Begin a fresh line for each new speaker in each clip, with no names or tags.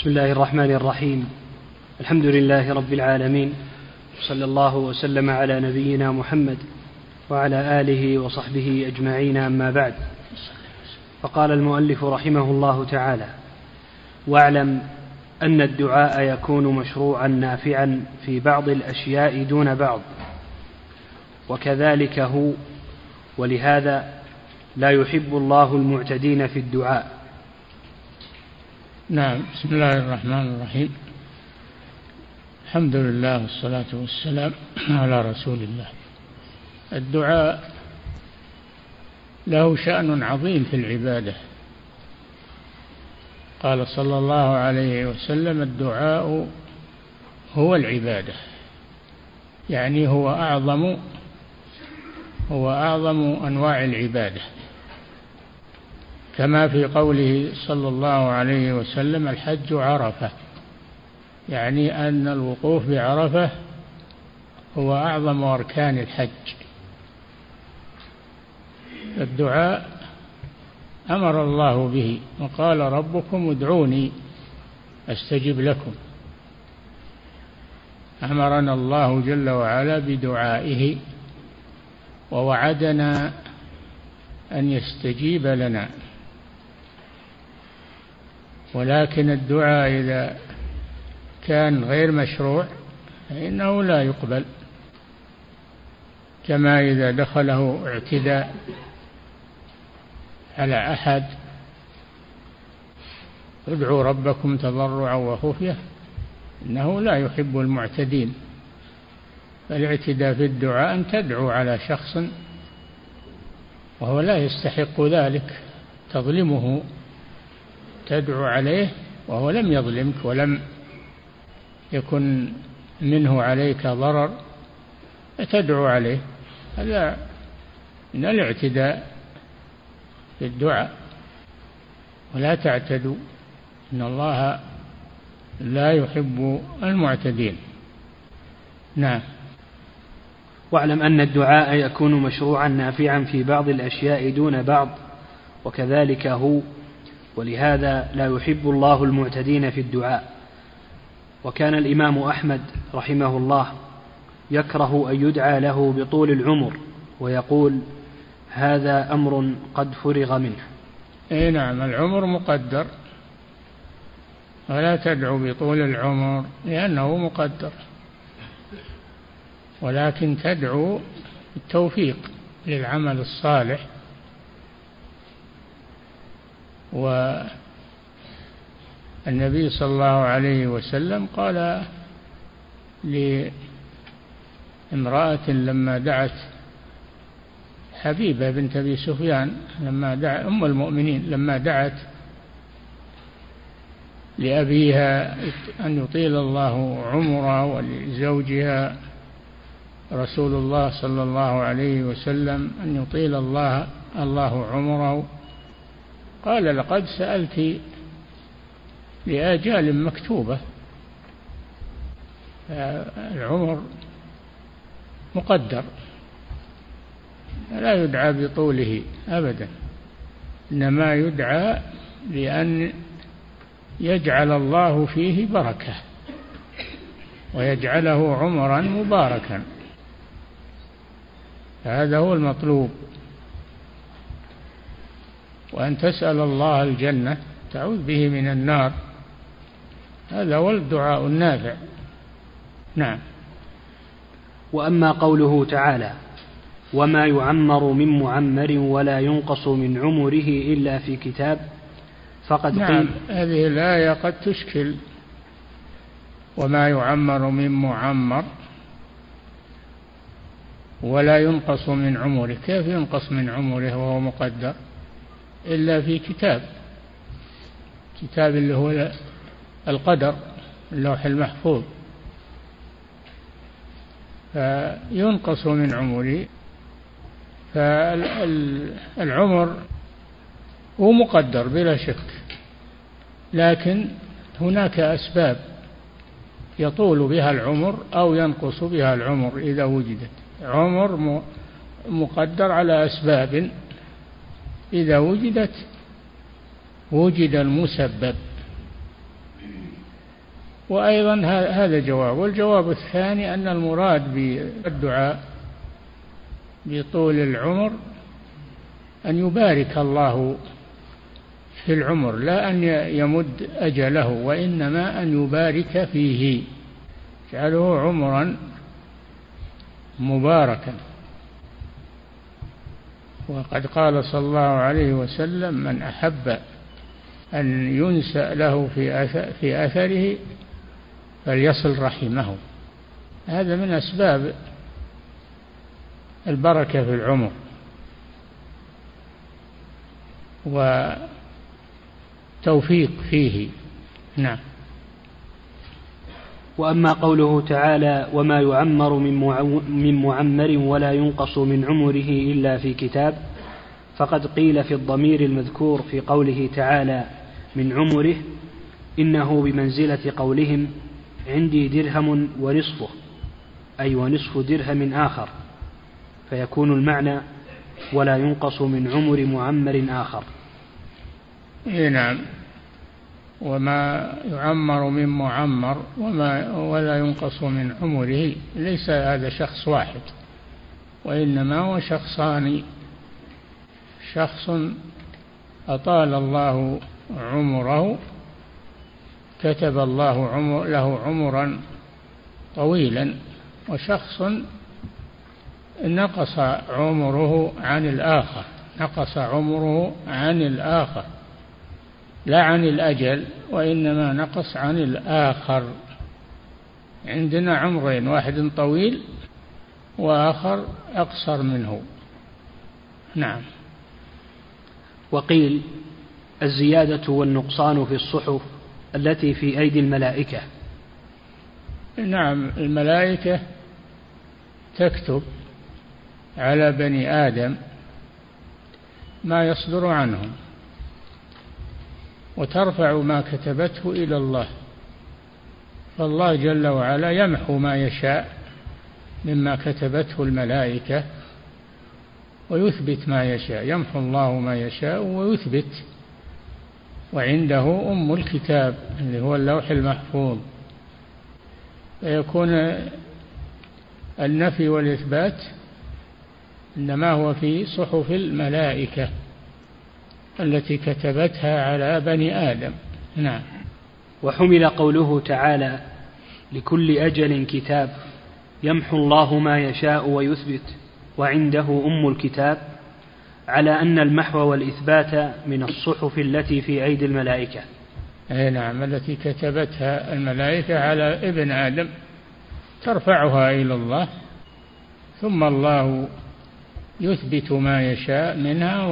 بسم الله الرحمن الرحيم الحمد لله رب العالمين صلى الله وسلم على نبينا محمد وعلى اله وصحبه اجمعين اما بعد فقال المؤلف رحمه الله تعالى واعلم ان الدعاء يكون مشروعا نافعا في بعض الاشياء دون بعض وكذلك هو ولهذا لا يحب الله المعتدين في الدعاء نعم بسم الله الرحمن الرحيم الحمد لله والصلاة والسلام على رسول الله الدعاء له شأن عظيم في العبادة قال صلى الله عليه وسلم الدعاء هو العبادة يعني هو أعظم هو أعظم أنواع العبادة كما في قوله صلى الله عليه وسلم الحج عرفه يعني ان الوقوف بعرفه هو اعظم اركان الحج الدعاء امر الله به وقال ربكم ادعوني استجب لكم امرنا الله جل وعلا بدعائه ووعدنا ان يستجيب لنا ولكن الدعاء إذا كان غير مشروع فإنه لا يقبل كما إذا دخله اعتداء على أحد ادعوا ربكم تضرعا وخفية إنه لا يحب المعتدين فالاعتداء في الدعاء أن تدعو على شخص وهو لا يستحق ذلك تظلمه تدعو عليه وهو لم يظلمك ولم يكن منه عليك ضرر تدعو عليه هذا من الاعتداء في الدعاء ولا تعتدوا ان الله لا يحب المعتدين نعم
واعلم ان الدعاء يكون مشروعا نافعا في بعض الاشياء دون بعض وكذلك هو ولهذا لا يحب الله المعتدين في الدعاء وكان الإمام أحمد رحمه الله يكره أن يدعى له بطول العمر ويقول هذا أمر قد فرغ منه
أي نعم العمر مقدر ولا تدعو بطول العمر لأنه مقدر ولكن تدعو بالتوفيق للعمل الصالح والنبي صلى الله عليه وسلم قال لامرأة لما دعت حبيبة بنت أبي سفيان لما دعت أم المؤمنين لما دعت لأبيها أن يطيل الله عمره ولزوجها رسول الله صلى الله عليه وسلم أن يطيل الله الله عمره قال لقد سألت لآجال مكتوبة العمر مقدر لا يدعى بطوله أبدا إنما يدعى لأن يجعل الله فيه بركة ويجعله عمرا مباركا هذا هو المطلوب وأن تسأل الله الجنة تعوذ به من النار هذا هو الدعاء النافع نعم
وأما قوله تعالى وما يعمر من معمر ولا ينقص من عمره إلا في كتاب
فقد نعم قيل هذه الآية قد تشكل وما يعمر من معمر ولا ينقص من عمره كيف ينقص من عمره وهو مقدر إلا في كتاب كتاب اللي هو القدر اللوح المحفوظ فينقص من عمره فالعمر هو مقدر بلا شك لكن هناك أسباب يطول بها العمر أو ينقص بها العمر إذا وجدت عمر مقدر على أسباب إذا وجدت وجد المسبب وأيضا هذا جواب والجواب الثاني أن المراد بالدعاء بطول العمر أن يبارك الله في العمر لا أن يمد أجله وإنما أن يبارك فيه اجعله عمرا مباركا وقد قال صلى الله عليه وسلم من أحب أن ينسأ له في في أثره فليصل رحمه هذا من أسباب البركة في العمر وتوفيق فيه نعم
وأما قوله تعالى وما يعمر من معمر ولا ينقص من عمره إلا في كتاب فقد قيل في الضمير المذكور في قوله تعالى من عمره إنه بمنزلة قولهم عندي درهم ونصفه أي ونصف درهم آخر فيكون المعنى ولا ينقص من عمر معمر آخر
إيه، نعم وما يعمر من معمر وما ولا ينقص من عمره ليس هذا شخص واحد وإنما هو شخصان شخص أطال الله عمره كتب الله عمر له عمرا طويلا وشخص نقص عمره عن الآخر نقص عمره عن الآخر لا عن الأجل وإنما نقص عن الآخر عندنا عمرين واحد طويل وآخر أقصر منه نعم
وقيل الزيادة والنقصان في الصحف التي في أيدي الملائكة
نعم الملائكة تكتب على بني آدم ما يصدر عنهم وترفع ما كتبته إلى الله فالله جل وعلا يمحو ما يشاء مما كتبته الملائكة ويثبت ما يشاء يمحو الله ما يشاء ويثبت وعنده أم الكتاب اللي هو اللوح المحفوظ فيكون النفي والإثبات إنما هو في صحف الملائكة التي كتبتها على بني آدم نعم
وحمل قوله تعالى لكل أجل كتاب يمحو الله ما يشاء ويثبت وعنده أم الكتاب على أن المحو والإثبات من الصحف التي في أيدي الملائكة
أي نعم التي كتبتها الملائكة على ابن آدم ترفعها إلى الله ثم الله يثبت ما يشاء منها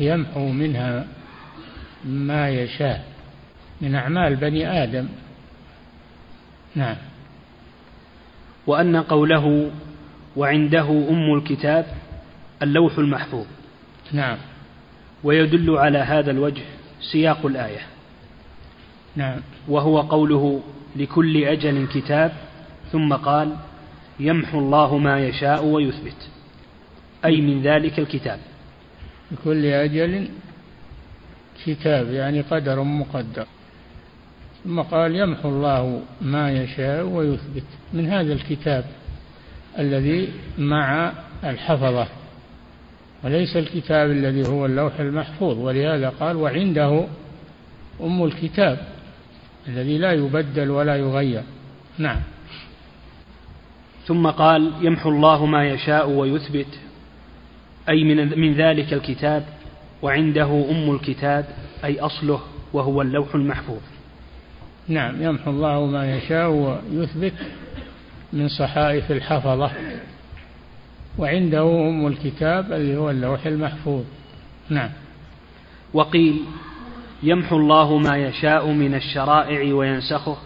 ويمحو منها ما يشاء من أعمال بني آدم نعم
وأن قوله وعنده أم الكتاب اللوح المحفوظ
نعم
ويدل على هذا الوجه سياق الآية
نعم
وهو قوله لكل أجل كتاب ثم قال يمحو الله ما يشاء ويثبت أي من ذلك الكتاب
لكل أجل كتاب يعني قدر مقدر ثم قال يمحو الله ما يشاء ويثبت من هذا الكتاب الذي مع الحفظة وليس الكتاب الذي هو اللوح المحفوظ ولهذا قال وعنده أم الكتاب الذي لا يبدل ولا يغير نعم
ثم قال يمحو الله ما يشاء ويثبت أي من, من ذلك الكتاب وعنده أم الكتاب أي أصله وهو اللوح المحفوظ
نعم يمحو الله ما يشاء ويثبت من صحائف الحفظة وعنده أم الكتاب اللي هو اللوح المحفوظ نعم
وقيل يمحو الله ما يشاء من الشرائع وينسخه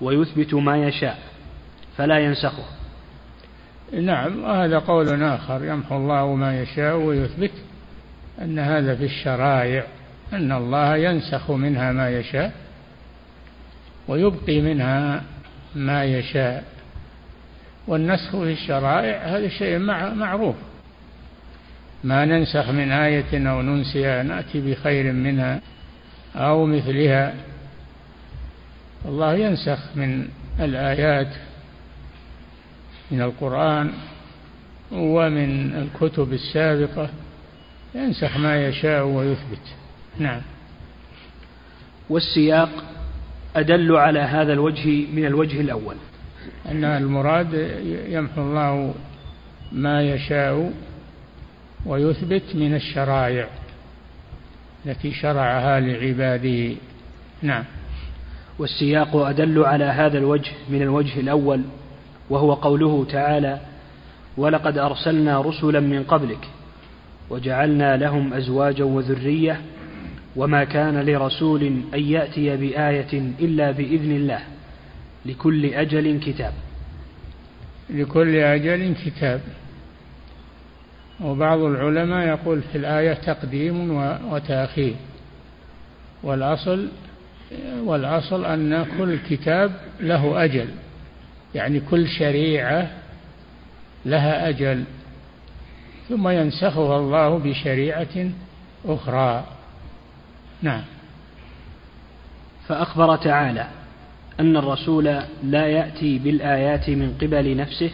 ويثبت ما يشاء فلا ينسخه
نعم وهذا قول آخر يمحو الله ما يشاء ويثبت أن هذا في الشرائع أن الله ينسخ منها ما يشاء ويبقي منها ما يشاء والنسخ في الشرائع هذا شيء معروف ما ننسخ من آية أو ننسيها نأتي بخير منها أو مثلها الله ينسخ من الآيات من القرآن ومن الكتب السابقة ينسخ ما يشاء ويثبت نعم
والسياق أدل على هذا الوجه من الوجه الأول
أن المراد يمحو الله ما يشاء ويثبت من الشرائع التي شرعها لعباده نعم
والسياق أدل على هذا الوجه من الوجه الأول وهو قوله تعالى ولقد ارسلنا رسلا من قبلك وجعلنا لهم ازواجا وذريه وما كان لرسول ان ياتي بايه الا باذن الله لكل اجل كتاب
لكل اجل كتاب وبعض العلماء يقول في الايه تقديم وتاخير والاصل والاصل ان كل كتاب له اجل يعني كل شريعة لها أجل ثم ينسخها الله بشريعة أخرى نعم
فأخبر تعالى أن الرسول لا يأتي بالآيات من قبل نفسه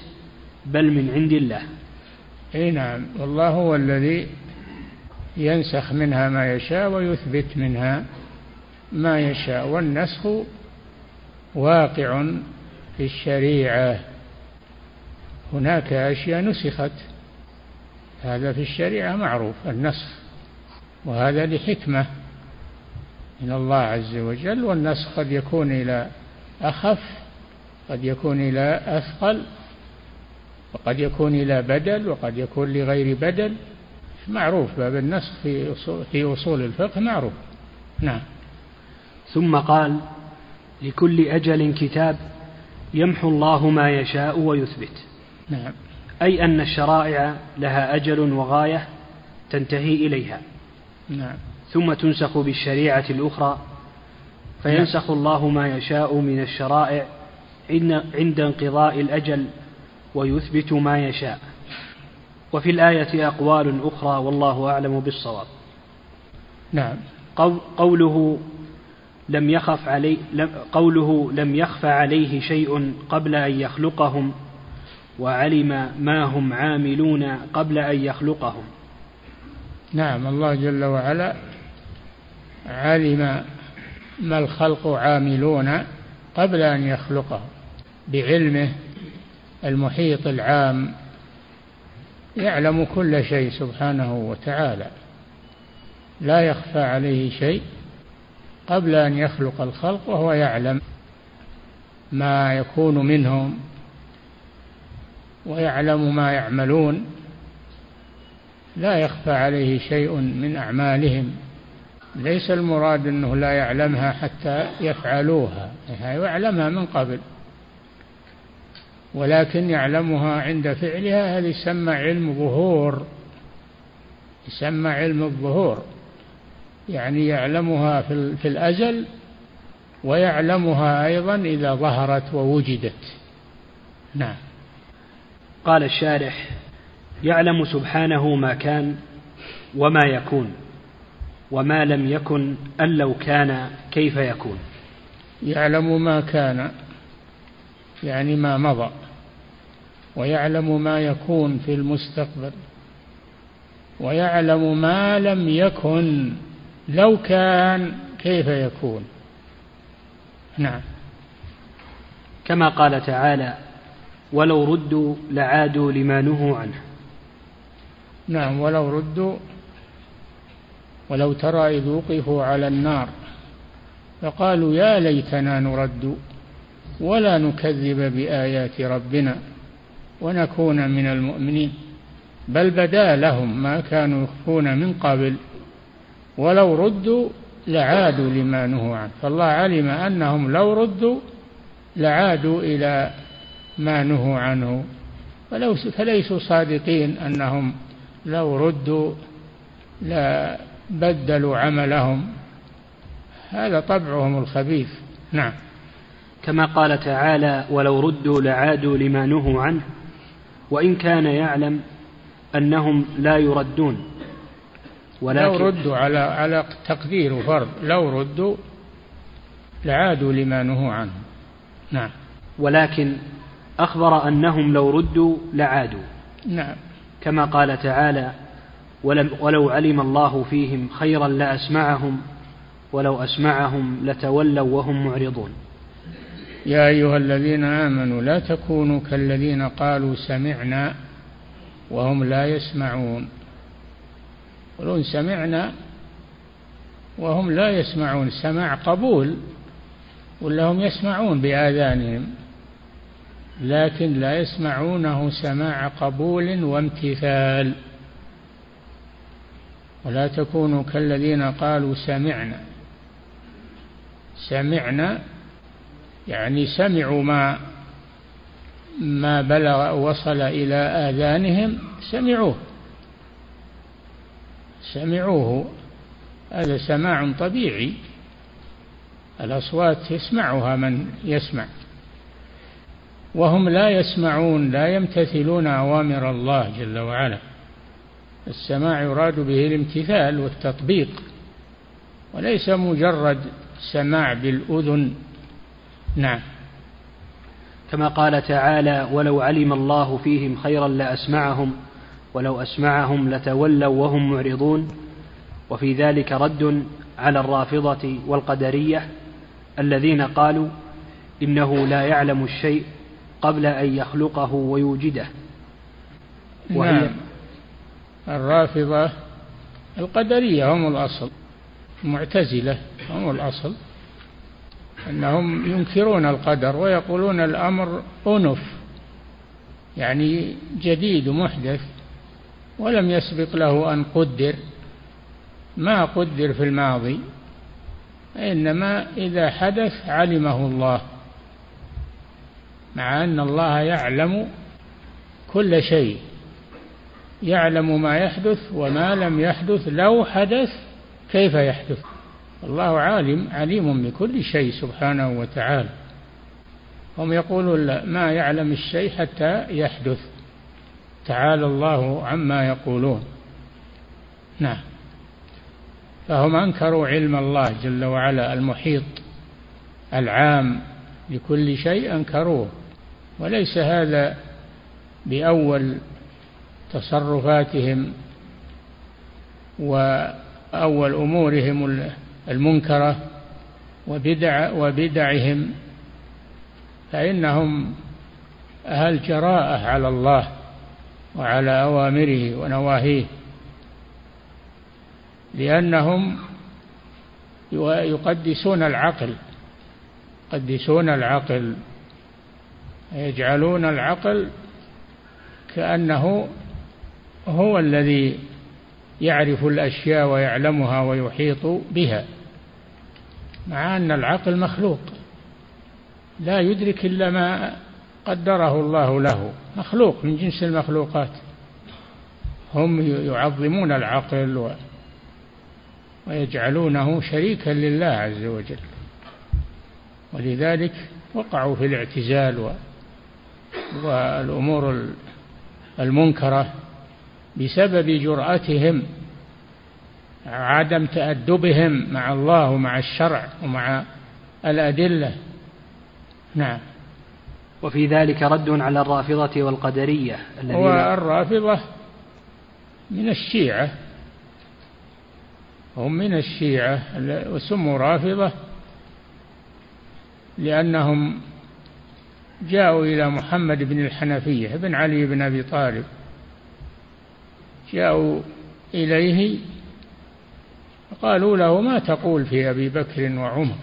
بل من عند الله
أي نعم والله هو الذي ينسخ منها ما يشاء ويثبت منها ما يشاء والنسخ واقع في الشريعة هناك أشياء نسخت هذا في الشريعة معروف النسخ وهذا لحكمة من الله عز وجل والنسخ قد يكون إلى أخف قد يكون إلى أثقل وقد يكون إلى بدل وقد يكون لغير بدل معروف باب النسخ في في أصول الفقه معروف نعم
ثم قال لكل أجل كتاب يمحو الله ما يشاء ويثبت نعم أي أن الشرائع لها أجل وغاية تنتهي إليها نعم ثم تنسخ بالشريعة الأخرى فينسخ نعم. الله ما يشاء من الشرائع عند انقضاء الأجل ويثبت ما يشاء وفي الآية أقوال أخرى والله أعلم بالصواب نعم قوله لم يخف عليه قوله لم يخف عليه شيء قبل أن يخلقهم وعلم ما هم عاملون قبل أن يخلقهم
نعم الله جل وعلا علم ما الخلق عاملون قبل أن يخلقه بعلمه المحيط العام يعلم كل شيء سبحانه وتعالى لا يخفى عليه شيء قبل أن يخلق الخلق وهو يعلم ما يكون منهم ويعلم ما يعملون لا يخفى عليه شيء من أعمالهم ليس المراد أنه لا يعلمها حتى يفعلوها يعني يعلمها من قبل ولكن يعلمها عند فعلها هذا يسمى علم ظهور يسمى علم الظهور يعني يعلمها في, في الأزل ويعلمها أيضا إذا ظهرت ووجدت نعم
قال الشارح يعلم سبحانه ما كان وما يكون وما لم يكن أن لو كان كيف يكون
يعلم ما كان يعني ما مضى ويعلم ما يكون في المستقبل ويعلم ما لم يكن لو كان كيف يكون نعم
كما قال تعالى ولو ردوا لعادوا لما نهوا عنه
نعم ولو ردوا ولو ترى إذ وقفوا على النار فقالوا يا ليتنا نرد ولا نكذب بآيات ربنا ونكون من المؤمنين بل بدا لهم ما كانوا يخفون من قبل ولو ردوا لعادوا لما نهوا عنه فالله علم أنهم لو ردوا لعادوا إلى ما نهوا عنه فلو فليسوا صادقين أنهم لو ردوا لبدلوا عملهم هذا طبعهم الخبيث نعم
كما قال تعالى ولو ردوا لعادوا لما نهوا عنه وإن كان يعلم أنهم لا يردون
ولكن لو ردوا على على تقدير وفرض لو ردوا لعادوا لما نهوا عنه نعم
ولكن أخبر أنهم لو ردوا لعادوا
نعم
كما قال تعالى ولم ولو علم الله فيهم خيرا لأسمعهم ولو أسمعهم لتولوا وهم معرضون
يا أيها الذين آمنوا لا تكونوا كالذين قالوا سمعنا وهم لا يسمعون يقولون سمعنا وهم لا يسمعون سماع قبول ولا هم يسمعون بآذانهم لكن لا يسمعونه سماع قبول وامتثال ولا تكونوا كالذين قالوا سمعنا سمعنا يعني سمعوا ما ما بلغ وصل إلى آذانهم سمعوه سمعوه هذا سماع طبيعي الأصوات يسمعها من يسمع وهم لا يسمعون لا يمتثلون أوامر الله جل وعلا السماع يراد به الامتثال والتطبيق وليس مجرد سماع بالأذن نعم
كما قال تعالى ولو علم الله فيهم خيرا لأسمعهم ولو أسمعهم لتولوا وهم معرضون وفي ذلك رد على الرافضة والقدرية الذين قالوا إنه لا يعلم الشيء قبل أن يخلقه ويوجده وهي
نعم. الرافضة القدرية هم الأصل المعتزلة هم الأصل أنهم ينكرون القدر ويقولون الأمر أنف يعني جديد محدث ولم يسبق له أن قدر ما قدر في الماضي إنما إذا حدث علمه الله مع أن الله يعلم كل شيء يعلم ما يحدث وما لم يحدث لو حدث كيف يحدث الله عالم عليم بكل شيء سبحانه وتعالى هم يقولون لا ما يعلم الشيء حتى يحدث تعالى الله عما يقولون نعم فهم انكروا علم الله جل وعلا المحيط العام لكل شيء انكروه وليس هذا باول تصرفاتهم واول امورهم المنكره وبدع وبدعهم فانهم اهل جراءه على الله وعلى أوامره ونواهيه لأنهم يقدسون العقل يقدسون العقل يجعلون العقل كأنه هو الذي يعرف الأشياء ويعلمها ويحيط بها مع أن العقل مخلوق لا يدرك إلا ما قدره الله له مخلوق من جنس المخلوقات هم يعظمون العقل ويجعلونه شريكا لله عز وجل ولذلك وقعوا في الاعتزال والامور المنكره بسبب جراتهم عدم تادبهم مع الله ومع الشرع ومع الادله نعم
وفي ذلك رد على الرافضة والقدرية الذين
والرافضة من الشيعة هم من الشيعة وسموا رافضة لأنهم جاءوا إلى محمد بن الحنفية بن علي بن أبي طالب جاءوا إليه قالوا له ما تقول في أبي بكر وعمر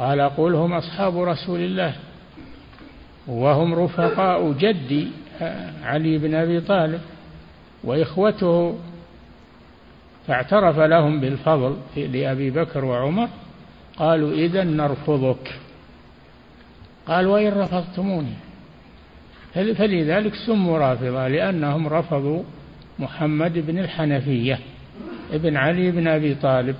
قال قل هم أصحاب رسول الله وهم رفقاء جدي آه، علي بن أبي طالب وإخوته فاعترف لهم بالفضل لأبي بكر وعمر قالوا إذا نرفضك قال وإن رفضتموني فلذلك سموا رافضة لأنهم رفضوا محمد بن الحنفية ابن علي بن أبي طالب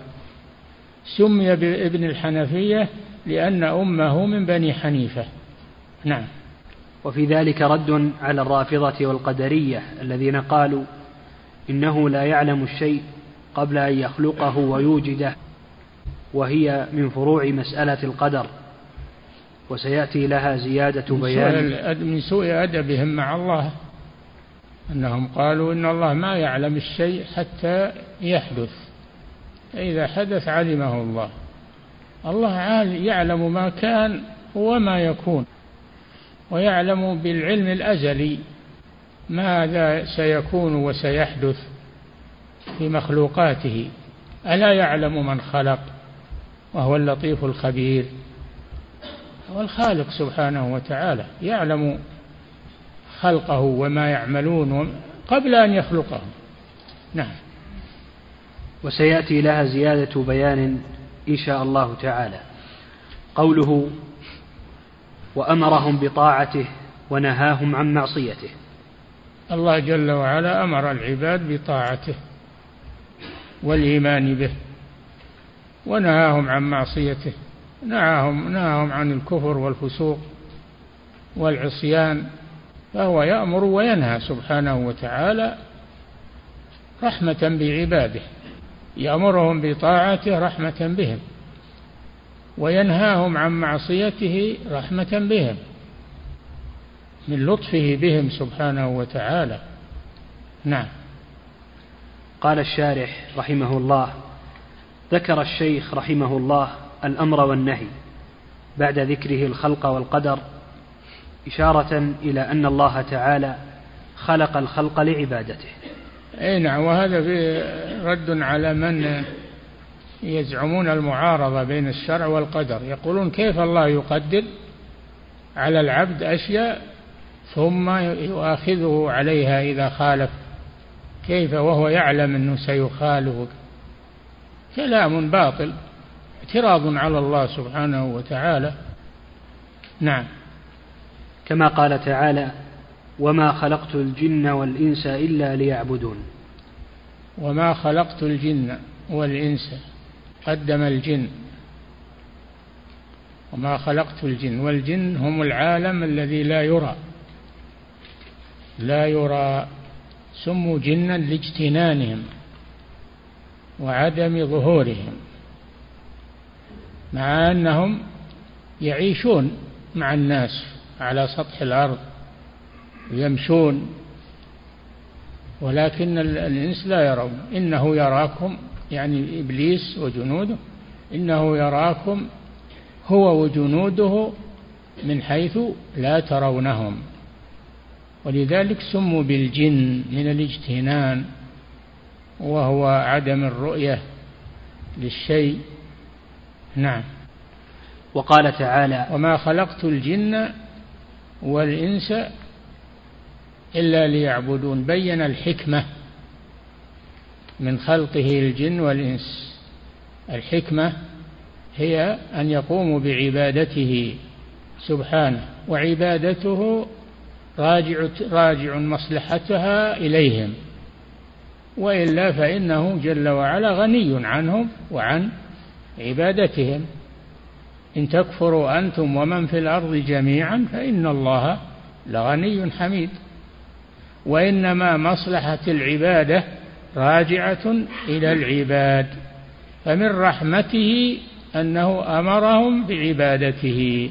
سمي بابن الحنفية لأن أمه من بني حنيفة نعم
وفي ذلك رد على الرافضة والقدرية الذين قالوا إنه لا يعلم الشيء قبل أن يخلقه ويوجده وهي من فروع مسألة القدر وسيأتي لها زيادة بيان
من سوء أدبهم مع الله أنهم قالوا إن الله ما يعلم الشيء حتى يحدث فإذا حدث علمه الله الله يعلم ما كان وما يكون ويعلم بالعلم الأزلي ماذا سيكون وسيحدث في مخلوقاته ألا يعلم من خلق وهو اللطيف الخبير هو الخالق سبحانه وتعالى يعلم خلقه وما يعملون قبل أن يخلقهم نعم
وسيأتي لها زيادة بيان إن شاء الله تعالى قوله وأمرهم بطاعته ونهاهم عن معصيته
الله جل وعلا أمر العباد بطاعته والإيمان به ونهاهم عن معصيته نهاهم, نهاهم عن الكفر والفسوق والعصيان فهو يأمر وينهى سبحانه وتعالى رحمة بعباده يأمرهم بطاعته رحمة بهم وينهاهم عن معصيته رحمة بهم من لطفه بهم سبحانه وتعالى نعم
قال الشارح رحمه الله ذكر الشيخ رحمه الله الأمر والنهي بعد ذكره الخلق والقدر إشارة إلى أن الله تعالى خلق الخلق لعبادته
اي نعم وهذا في رد على من يزعمون المعارضه بين الشرع والقدر يقولون كيف الله يقدر على العبد اشياء ثم يؤاخذه عليها اذا خالف كيف وهو يعلم انه سيخالف كلام باطل اعتراض على الله سبحانه وتعالى نعم
كما قال تعالى وما خلقت الجن والإنس إلا ليعبدون
وما خلقت الجن والإنس قدم الجن وما خلقت الجن والجن هم العالم الذي لا يرى لا يرى سموا جنا لاجتنانهم وعدم ظهورهم مع انهم يعيشون مع الناس على سطح الارض يمشون ولكن الإنس لا يرون إنه يراكم يعني إبليس وجنوده إنه يراكم هو وجنوده من حيث لا ترونهم ولذلك سموا بالجن من الاجتنان وهو عدم الرؤية للشيء نعم وقال تعالى وما خلقت الجن والإنس إلا ليعبدون بين الحكمة من خلقه الجن والإنس الحكمة هي أن يقوموا بعبادته سبحانه وعبادته راجع راجع مصلحتها إليهم وإلا فإنه جل وعلا غني عنهم وعن عبادتهم إن تكفروا أنتم ومن في الأرض جميعا فإن الله لغني حميد وإنما مصلحة العبادة راجعة إلى العباد فمن رحمته أنه أمرهم بعبادته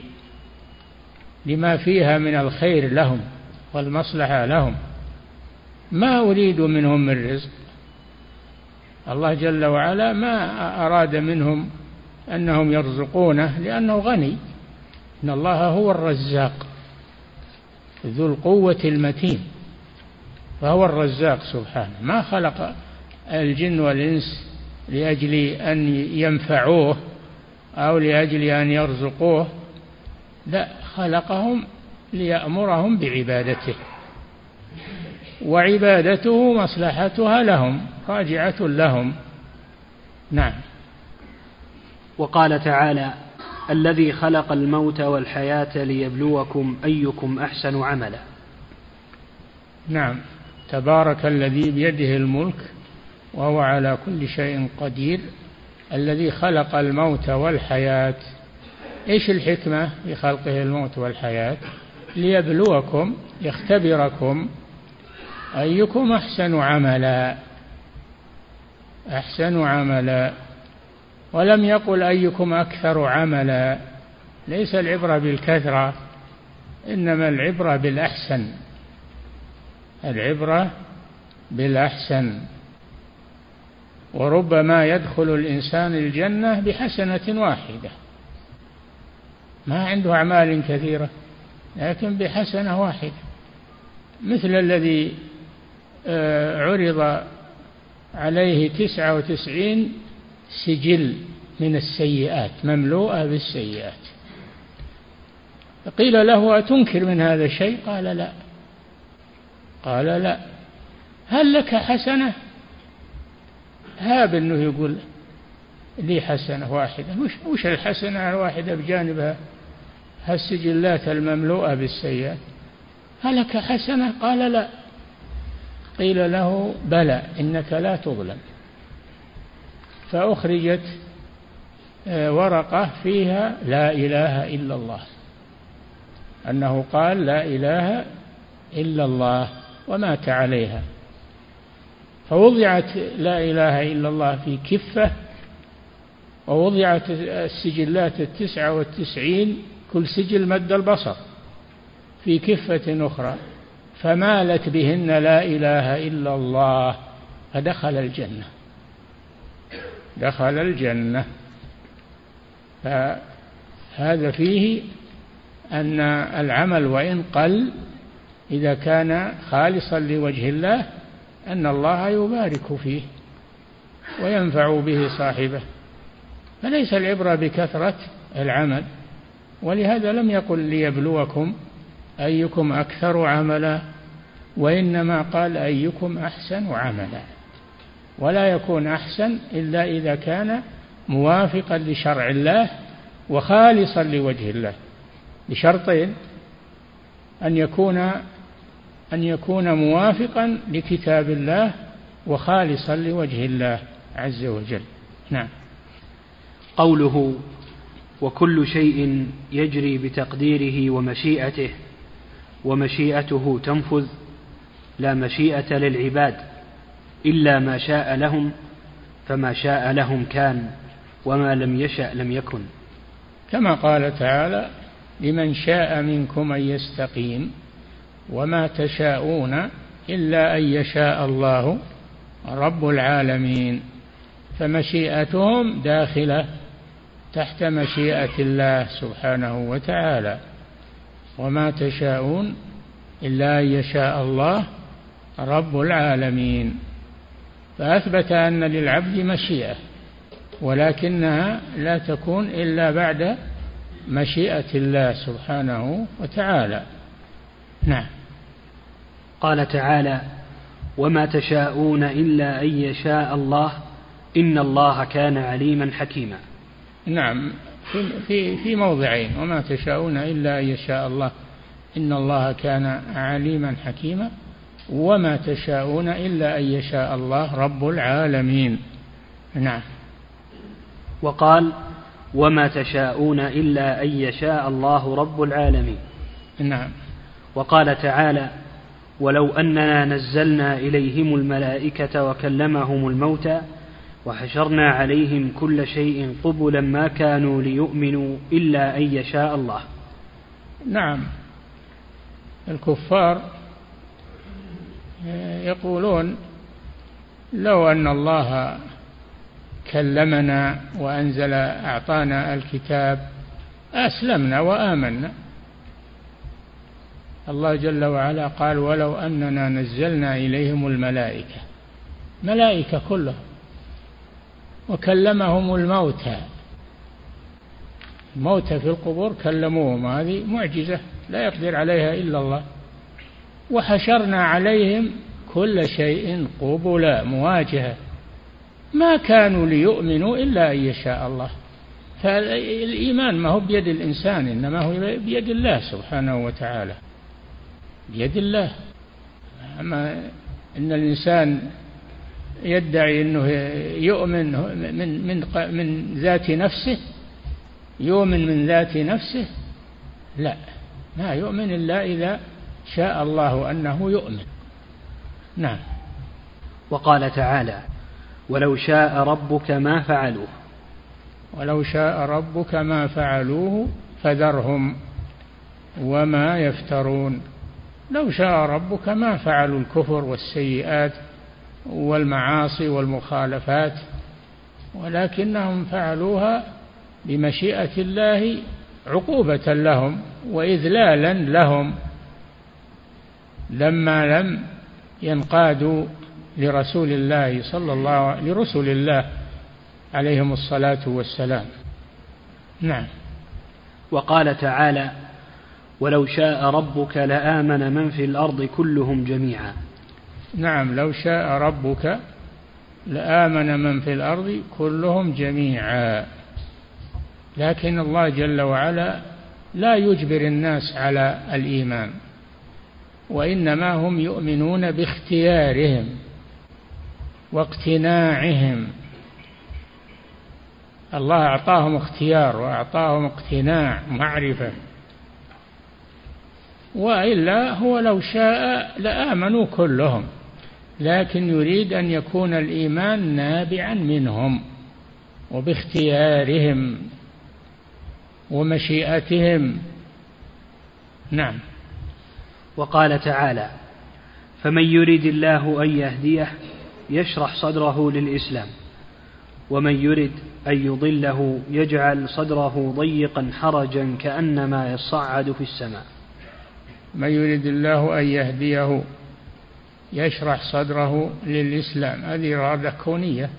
لما فيها من الخير لهم والمصلحة لهم ما أريد منهم من رزق الله جل وعلا ما أراد منهم أنهم يرزقونه لأنه غني إن الله هو الرزاق ذو القوة المتين فهو الرزاق سبحانه ما خلق الجن والإنس لأجل أن ينفعوه أو لأجل أن يرزقوه لا خلقهم ليأمرهم بعبادته وعبادته مصلحتها لهم راجعة لهم نعم
وقال تعالى الذي خلق الموت والحياة ليبلوكم أيكم أحسن عملا
نعم تبارك الذي بيده الملك وهو على كل شيء قدير الذي خلق الموت والحياة ايش الحكمة في خلقه الموت والحياة ليبلوكم يختبركم أيكم أحسن عملا أحسن عملا ولم يقل أيكم أكثر عملا ليس العبرة بالكثرة إنما العبرة بالأحسن العبرة بالأحسن وربما يدخل الإنسان الجنة بحسنة واحدة ما عنده أعمال كثيرة لكن بحسنة واحدة مثل الذي آه، عرض عليه تسعة وتسعين سجل من السيئات مملوءة بالسيئات قيل له أتنكر من هذا الشيء قال لا قال لا هل لك حسنة هاب أنه يقول لي حسنة واحدة وش, وش الحسنة الواحدة بجانبها هالسجلات المملوءة بالسيئات هل لك حسنة قال لا قيل له بلى إنك لا تظلم فأخرجت آه، ورقة فيها لا إله إلا الله أنه قال لا إله إلا الله ومات عليها فوضعت لا إله إلا الله في كفة ووضعت السجلات التسعة والتسعين كل سجل مد البصر في كفة أخرى فمالت بهن لا إله إلا الله فدخل الجنة دخل الجنة فهذا فيه أن العمل وإن قل إذا كان خالصا لوجه الله أن الله يبارك فيه وينفع به صاحبه فليس العبرة بكثرة العمل ولهذا لم يقل ليبلوكم أيكم أكثر عملا وإنما قال أيكم أحسن عملا ولا يكون أحسن إلا إذا كان موافقا لشرع الله وخالصا لوجه الله بشرطين أن يكون أن يكون موافقا لكتاب الله وخالصا لوجه الله عز وجل نعم
قوله وكل شيء يجري بتقديره ومشيئته ومشيئته تنفذ لا مشيئة للعباد إلا ما شاء لهم فما شاء لهم كان وما لم يشأ لم يكن
كما قال تعالى لمن شاء منكم أن يستقيم وما تشاءون إلا أن يشاء الله رب العالمين فمشيئتهم داخلة تحت مشيئة الله سبحانه وتعالى وما تشاءون إلا أن يشاء الله رب العالمين فأثبت أن للعبد مشيئة ولكنها لا تكون إلا بعد مشيئة الله سبحانه وتعالى نعم
قال تعالى وما تشاءون الا ان يشاء الله ان الله كان عليما حكيما
نعم في في موضعين وما تشاءون الا ان يشاء الله ان الله كان عليما حكيما وما تشاءون الا ان يشاء الله رب العالمين نعم
وقال وما تشاءون الا ان يشاء الله رب العالمين
نعم
وقال تعالى ولو أننا نزلنا إليهم الملائكة وكلمهم الموتى وحشرنا عليهم كل شيء قبلا ما كانوا ليؤمنوا إلا أن يشاء الله
نعم الكفار يقولون لو أن الله كلمنا وأنزل أعطانا الكتاب أسلمنا وآمنا الله جل وعلا قال ولو أننا نزلنا إليهم الملائكة ملائكة كلهم وكلمهم الموتى الموتى في القبور كلموهم هذه معجزة لا يقدر عليها إلا الله وحشرنا عليهم كل شيء قبلا مواجهة ما كانوا ليؤمنوا إلا أن يشاء الله فالإيمان ما هو بيد الإنسان إنما هو بيد الله سبحانه وتعالى بيد الله أما أن الإنسان يدعي أنه يؤمن من من من ذات نفسه يؤمن من ذات نفسه لا ما يؤمن إلا إذا شاء الله أنه يؤمن نعم
وقال تعالى ولو شاء ربك ما فعلوه
ولو شاء ربك ما فعلوه فذرهم وما يفترون لو شاء ربك ما فعلوا الكفر والسيئات والمعاصي والمخالفات ولكنهم فعلوها بمشيئة الله عقوبة لهم وإذلالا لهم لما لم ينقادوا لرسول الله صلى الله لرسل الله عليهم الصلاة والسلام نعم
وقال تعالى ولو شاء ربك لآمن من في الأرض كلهم جميعا
نعم لو شاء ربك لآمن من في الأرض كلهم جميعا لكن الله جل وعلا لا يجبر الناس على الإيمان وإنما هم يؤمنون باختيارهم واقتناعهم الله أعطاهم اختيار وأعطاهم اقتناع معرفة والا هو لو شاء لامنوا كلهم لكن يريد ان يكون الايمان نابعا منهم وباختيارهم ومشيئتهم نعم
وقال تعالى فمن يريد الله ان يهديه يشرح صدره للاسلام ومن يرد ان يضله يجعل صدره ضيقا حرجا كانما يصعد في السماء
من يريد الله أن يهديه يشرح صدره للإسلام هذه إرادة كونية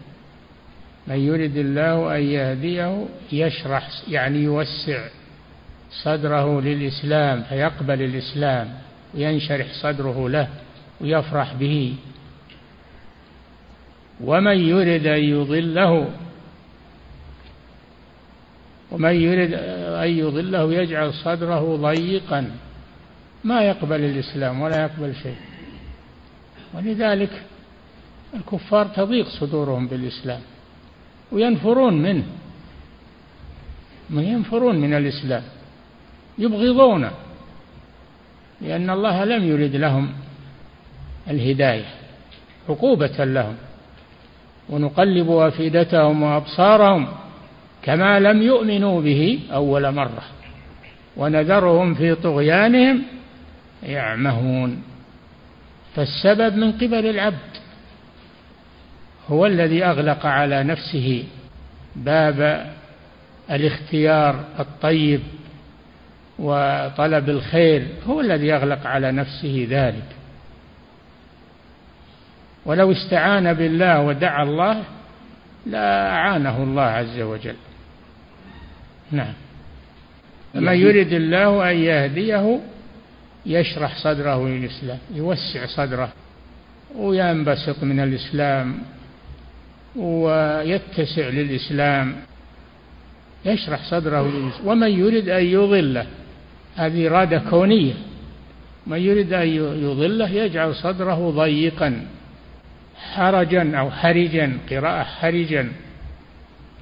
من يريد الله أن يهديه يشرح يعني يوسع صدره للإسلام فيقبل الإسلام وينشرح صدره له ويفرح به ومن يرد أن يضله ومن يرد أن يضله يجعل صدره ضيقا ما يقبل الإسلام ولا يقبل شيء ولذلك الكفار تضيق صدورهم بالإسلام وينفرون منه من ينفرون من الإسلام يبغضونه لأن الله لم يرد لهم الهداية عقوبة لهم ونقلب أفئدتهم وأبصارهم كما لم يؤمنوا به أول مرة ونذرهم في طغيانهم يعمهون فالسبب من قبل العبد هو الذي اغلق على نفسه باب الاختيار الطيب وطلب الخير هو الذي اغلق على نفسه ذلك ولو استعان بالله ودعا الله لاعانه الله عز وجل نعم من يعني يرد الله ان يهديه يشرح صدره للإسلام يوسع صدره وينبسط من الإسلام ويتسع للإسلام يشرح صدره للإسلام ومن يريد أن يضله هذه إرادة كونية من يريد أن يضله يجعل صدره ضيقا حرجا أو حرجا قراءة حرجا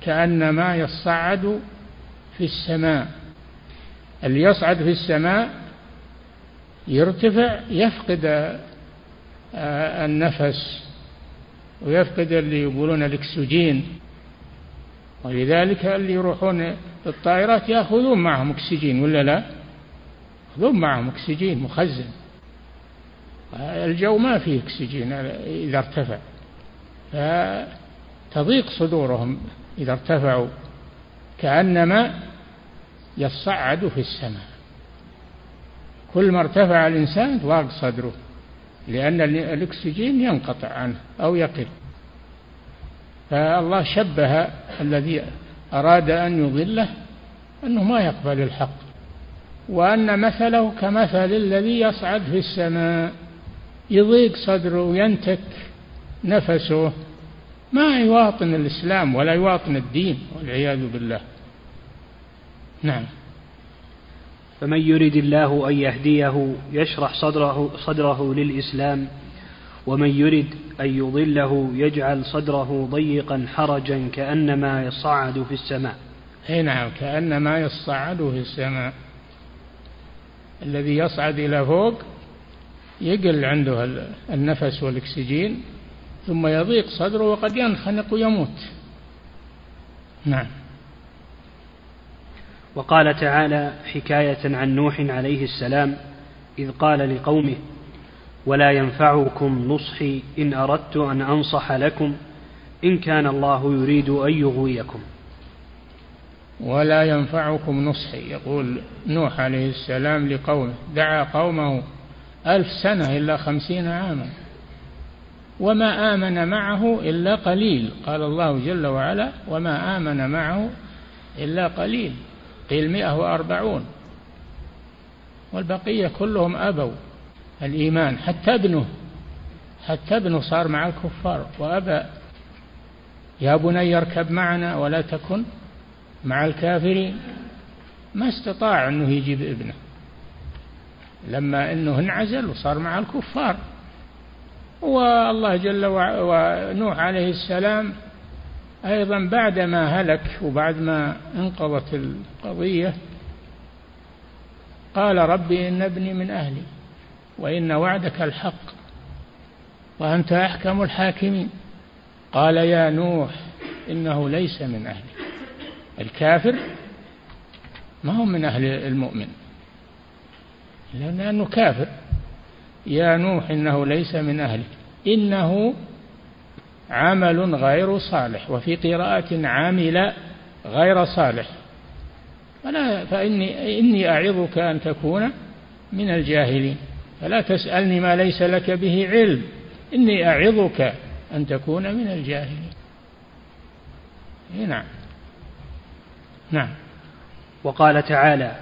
كأنما يصعد في السماء اللي يصعد في السماء يرتفع يفقد آه، آه، النفس ويفقد اللي يقولون الاكسجين ولذلك اللي يروحون الطائرات ياخذون معهم اكسجين ولا لا؟ ياخذون معهم اكسجين مخزن الجو ما فيه اكسجين اذا ارتفع فتضيق صدورهم اذا ارتفعوا كانما يصعد في السماء كل ما ارتفع الإنسان ضاق صدره لأن الأكسجين ينقطع عنه أو يقل فالله شبه الذي أراد أن يضله أنه ما يقبل الحق وأن مثله كمثل الذي يصعد في السماء يضيق صدره وينتك نفسه ما يواطن الإسلام ولا يواطن الدين والعياذ بالله نعم
فمن يرد الله أن يهديه يشرح صدره, صدره للإسلام ومن يرد أن يضله يجعل صدره ضيقا حرجا كأنما يصعد في السماء أي
نعم كأنما يصعد في السماء الذي يصعد إلى فوق يقل عنده النفس والأكسجين ثم يضيق صدره وقد ينخنق ويموت نعم
وقال تعالى حكاية عن نوح عليه السلام إذ قال لقومه ولا ينفعكم نصحي إن أردت أن أنصح لكم إن كان الله يريد أن يغويكم
ولا ينفعكم نصحي يقول نوح عليه السلام لقومه دعا قومه ألف سنة إلا خمسين عاما وما آمن معه إلا قليل قال الله جل وعلا وما آمن معه إلا قليل قيل مئة وأربعون والبقية كلهم أبوا الإيمان حتى ابنه حتى ابنه صار مع الكفار وأبى يا بني اركب معنا ولا تكن مع الكافرين ما استطاع أنه يجيب ابنه لما أنه انعزل وصار مع الكفار والله جل وعلا ونوح عليه السلام أيضا بعدما هلك وبعدما انقضت القضية قال ربي إن ابني من أهلي وإن وعدك الحق وأنت أحكم الحاكمين قال يا نوح إنه ليس من أهلي الكافر ما هو من أهل المؤمن لأنه كافر يا نوح إنه ليس من أهلك إنه عمل غير صالح وفي قراءة عمل غير صالح فلا فإني إني أعظك أن تكون من الجاهلين فلا تسألني ما ليس لك به علم إني أعظك أن تكون من الجاهلين إيه، نعم نعم
وقال تعالى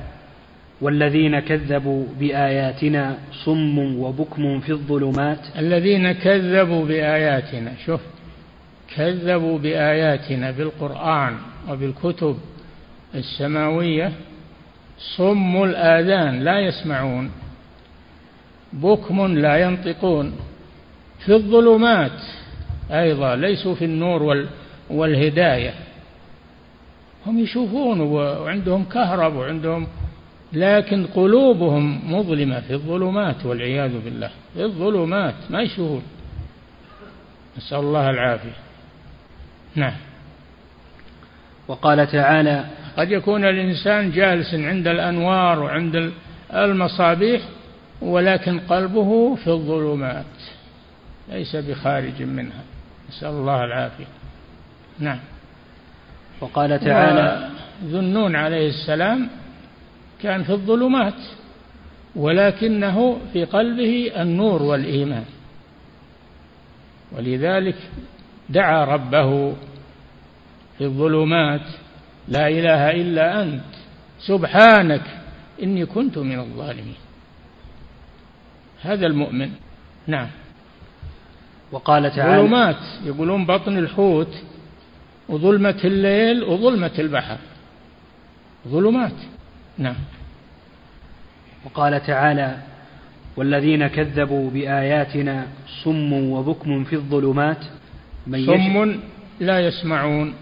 والذين كذبوا بآياتنا صم وبكم في الظلمات
الذين كذبوا بآياتنا شوف كذبوا بآياتنا بالقرآن وبالكتب السماوية صم الآذان لا يسمعون بكم لا ينطقون في الظلمات أيضا ليسوا في النور والهداية هم يشوفون وعندهم كهرب وعندهم لكن قلوبهم مظلمة في الظلمات والعياذ بالله في الظلمات ما يشوفون نسأل الله العافية نعم وقال تعالى قد يكون الإنسان جالس عند الأنوار وعند المصابيح ولكن قلبه في الظلمات ليس بخارج منها نسأل الله العافية نعم وقال تعالى ذنون عليه السلام كان في الظلمات ولكنه في قلبه النور والإيمان ولذلك دعا ربه في الظلمات لا إله إلا أنت سبحانك إني كنت من الظالمين هذا المؤمن نعم وقال تعالى ظلمات يقولون بطن الحوت وظلمة الليل وظلمة البحر ظلمات نعم
وقال تعالى والذين كذبوا بآياتنا صم وبكم في الظلمات
صم لا يسمعون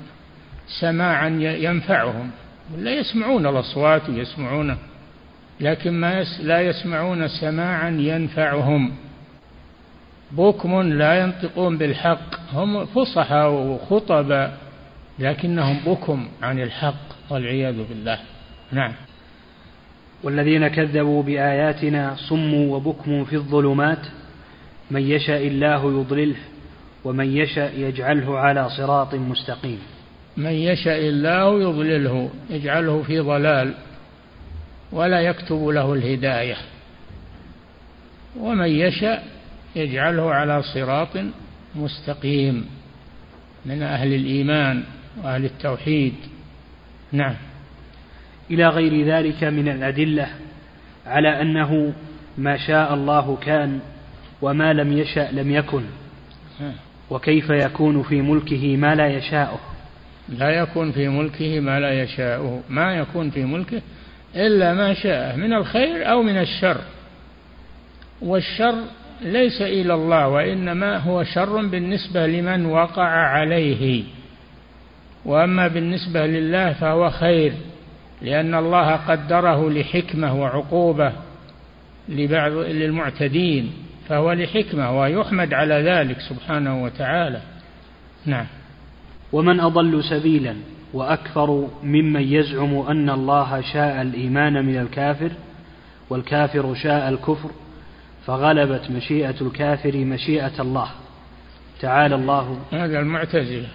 سماعا ينفعهم لا يسمعون الأصوات ويسمعون لكن ما لا يسمعون سماعا ينفعهم بكم لا ينطقون بالحق هم فصحى وخطب لكنهم بكم عن الحق والعياذ بالله نعم
والذين كذبوا بآياتنا صموا وبكم في الظلمات من يشاء الله يضلله ومن يشاء يجعله على صراط مستقيم
من يشاء الله يضلله يجعله في ضلال ولا يكتب له الهدايه ومن يشاء يجعله على صراط مستقيم من اهل الايمان واهل التوحيد نعم
الى غير ذلك من الادله على انه ما شاء الله كان وما لم يشا لم يكن وكيف يكون في ملكه ما لا يشاؤه
لا يكون في ملكه ما لا يشاؤه ما يكون في ملكه إلا ما شاء من الخير أو من الشر والشر ليس إلى الله وإنما هو شر بالنسبة لمن وقع عليه وأما بالنسبة لله فهو خير لأن الله قدره لحكمة وعقوبة لبعض للمعتدين فهو لحكمة ويحمد على ذلك سبحانه وتعالى نعم
ومن أضل سبيلا وأكثر ممن يزعم أن الله شاء الإيمان من الكافر والكافر شاء الكفر فغلبت مشيئة الكافر مشيئة الله تعالى الله
هذا المعتزلة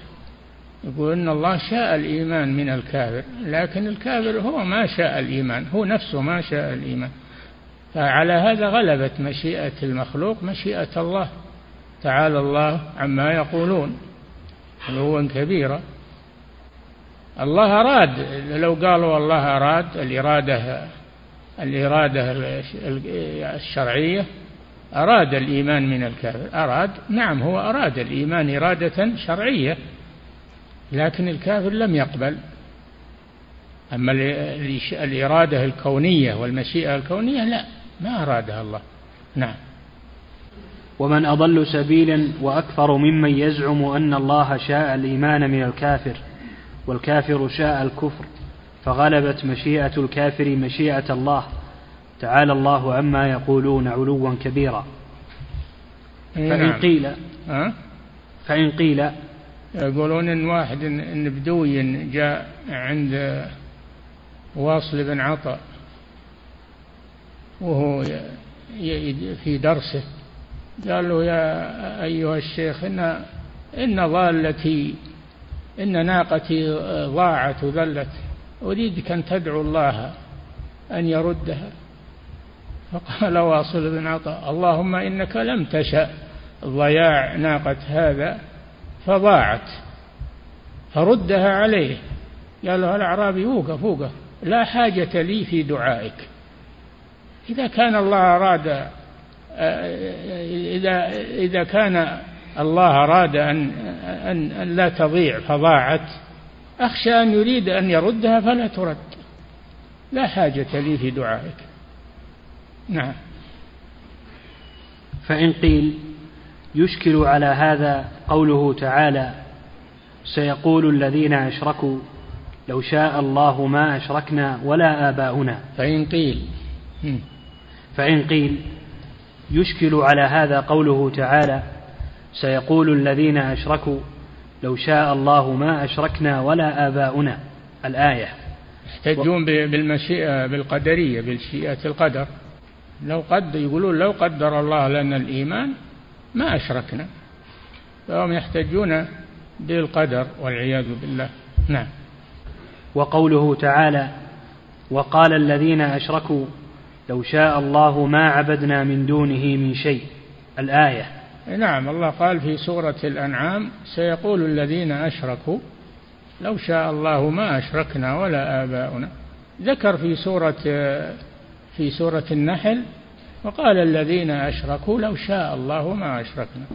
يقول إن الله شاء الإيمان من الكافر لكن الكافر هو ما شاء الإيمان هو نفسه ما شاء الإيمان فعلى هذا غلبت مشيئة المخلوق مشيئة الله تعالى الله عما يقولون علوا كبيرا الله أراد لو قالوا الله أراد الإرادة الإرادة الشرعية أراد الإيمان من الكافر أراد نعم هو أراد الإيمان إرادة شرعية لكن الكافر لم يقبل أما الإرادة الكونية والمشيئة الكونية لا ما أرادها الله نعم
ومن أضل سبيلا وأكثر ممن يزعم أن الله شاء الإيمان من الكافر والكافر شاء الكفر فغلبت مشيئة الكافر مشيئة الله تعالى الله عما يقولون علوا كبيرا إيه، فإن
نعم. قيل فإن قيل يقولون إن واحد إن بدوي جاء عند واصل بن عطاء وهو في درسه قال له يا أيها الشيخ إن إن ضالتي إن ناقتي ضاعت وذلت أريدك أن تدعو الله أن يردها فقال واصل بن عطاء اللهم إنك لم تشأ ضياع ناقة هذا فضاعت فردها عليه قال له الأعرابي وقف وقف لا حاجة لي في دعائك إذا كان الله أراد آه، إذا إذا كان الله أراد أن أن أن لا تضيع فضاعت أخشى أن يريد أن يردها فلا ترد لا حاجة لي في دعائك نعم
فإن قيل يشكل على هذا قوله تعالى سيقول الذين أشركوا لو شاء الله ما أشركنا ولا آباؤنا
فإن
قيل فإن
قيل
يشكل على هذا قوله تعالى سيقول الذين أشركوا لو شاء الله ما أشركنا ولا آباؤنا الآية
يحتجون بالمشيئة بالقدرية بالشيئة القدر لو قد يقولون لو قدر الله لنا الإيمان ما أشركنا فهم يحتجون بالقدر والعياذ بالله نعم
وقوله تعالى وقال الذين أشركوا لو شاء الله ما عبدنا من دونه من شيء الآية
نعم الله قال في سورة الأنعام سيقول الذين أشركوا لو شاء الله ما أشركنا ولا آباؤنا ذكر في سورة في سورة النحل وقال الذين أشركوا لو شاء الله ما أشركنا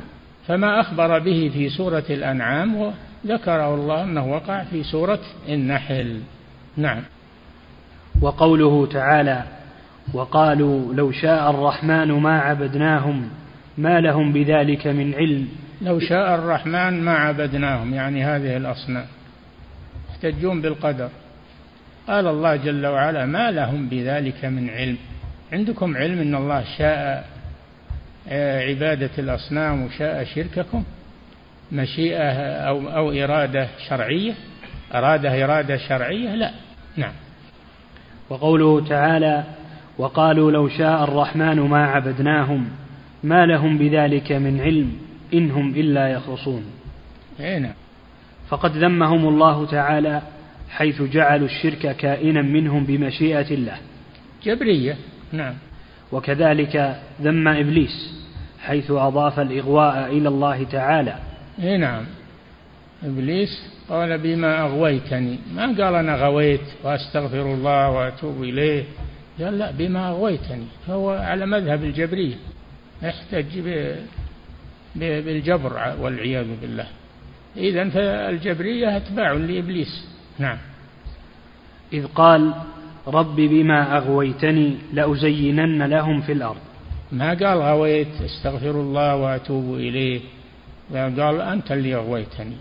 فما أخبر به في سورة الأنعام ذكره الله أنه وقع في سورة النحل نعم
وقوله تعالى وقالوا لو شاء الرحمن ما عبدناهم ما لهم بذلك من علم
لو شاء الرحمن ما عبدناهم يعني هذه الأصنام يحتجون بالقدر قال الله جل وعلا ما لهم بذلك من علم عندكم علم أن الله شاء آه، عبادة الأصنام وشاء شرككم مشيئة أو, أو إرادة شرعية اراده إرادة شرعية لا نعم
وقوله تعالى وقالوا لو شاء الرحمن ما عبدناهم ما لهم بذلك من علم إنهم إلا يخرصون
هنا. إيه، نعم.
فقد ذمهم الله تعالى حيث جعلوا الشرك كائنا منهم بمشيئة الله
جبرية نعم
وكذلك ذم إبليس حيث أضاف الإغواء إلى الله تعالى
إيه نعم إبليس قال بما أغويتني ما قال أنا غويت وأستغفر الله وأتوب إليه قال لا بما أغويتني فهو على مذهب الجبرية يحتج بالجبر والعياذ بالله إذا فالجبرية أتباع لإبليس نعم
إذ قال رب بما أغويتني لأزينن لهم في الأرض
ما قال غويت استغفر الله وأتوب إليه قال أنت اللي أغويتني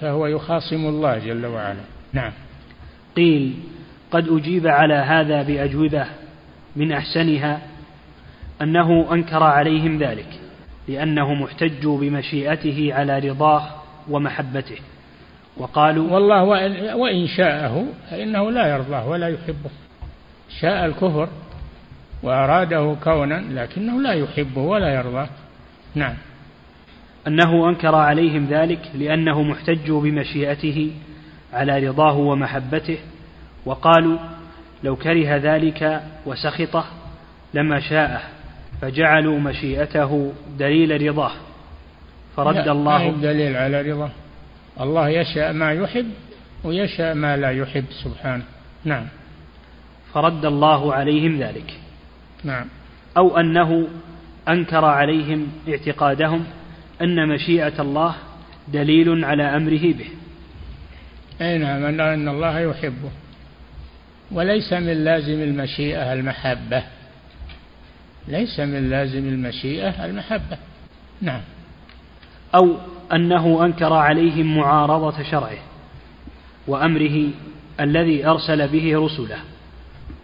فهو يخاصم الله جل وعلا نعم
قيل قد أجيب على هذا بأجوبة من أحسنها أنه أنكر عليهم ذلك لأنهم احتجوا بمشيئته على رضاه ومحبته
وقالوا والله وإن شاءه فإنه لا يرضاه ولا يحبه شاء الكفر وأراده كونا لكنه لا يحبه ولا يرضاه نعم
أنه أنكر عليهم ذلك لأنهم احتجوا بمشيئته على رضاه ومحبته وقالوا لو كره ذلك وسخطه لما شاءه فجعلوا مشيئته دليل رضاه
فرد لا الله ما دليل على رضاه الله يشاء ما يحب ويشاء ما لا يحب سبحانه نعم
فرد الله عليهم ذلك
نعم
أو أنه أنكر عليهم اعتقادهم أن مشيئة الله دليل على أمره به
أي نعم أن الله يحبه وليس من لازم المشيئة المحبة ليس من لازم المشيئة المحبة نعم
أو أنه أنكر عليهم معارضة شرعه وأمره الذي أرسل به رسله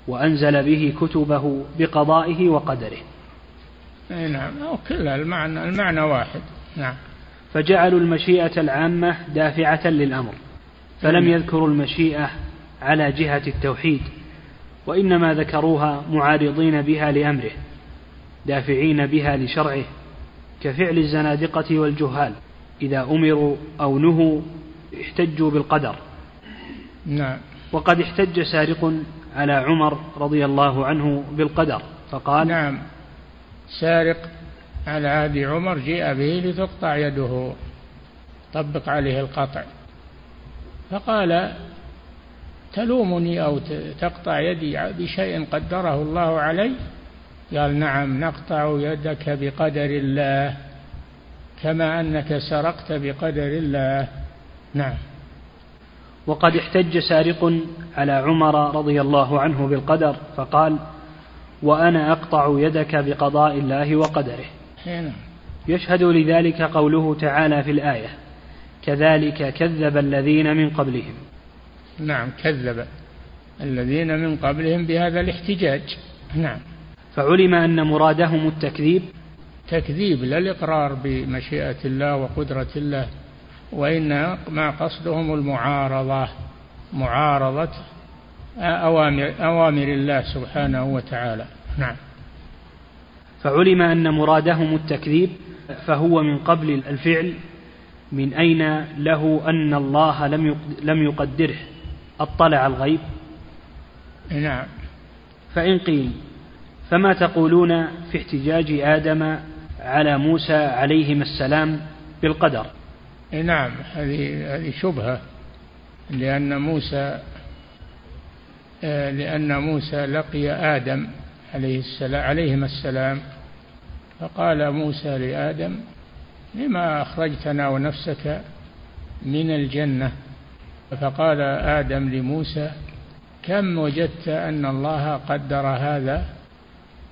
وأنزل به كتبه بقضائه وقدره
أي نعم أو كل المعنى المعنى واحد نعم
فجعلوا المشيئة العامة دافعة للأمر فلم نعم. يذكروا المشيئة على جهة التوحيد وإنما ذكروها معارضين بها لأمره دافعين بها لشرعه كفعل الزنادقة والجهال إذا أمروا أو نهوا احتجوا بالقدر
نعم
وقد احتج سارق على عمر رضي الله عنه بالقدر فقال نعم
سارق على عهد عمر جيء به لتقطع يده طبق عليه القطع فقال تلومني أو تقطع يدي بشيء قدره الله علي قال نعم نقطع يدك بقدر الله كما أنك سرقت بقدر الله نعم
وقد احتج سارق على عمر رضي الله عنه بالقدر فقال وأنا أقطع يدك بقضاء الله وقدره إيه، نعم. يشهد لذلك قوله تعالى في الآية كذلك كذب الذين من قبلهم
نعم كذب الذين من قبلهم بهذا الاحتجاج نعم
فعلم أن مرادهم التكذيب
تكذيب لا الإقرار بمشيئة الله وقدرة الله وإنما قصدهم المعارضة معارضة أوامر, أوامر الله سبحانه وتعالى نعم
فعلم أن مرادهم التكذيب فهو من قبل الفعل من أين له أن الله لم يقدره أطلع الغيب
نعم
فإن قيل فما تقولون في احتجاج آدم على موسى عليهما السلام بالقدر
نعم هذه هذه شبهة لأن موسى آه، لأن موسى لقي آدم عليه السلام عليهما السلام فقال موسى لآدم لما أخرجتنا ونفسك من الجنة فقال آدم لموسى كم وجدت أن الله قدر هذا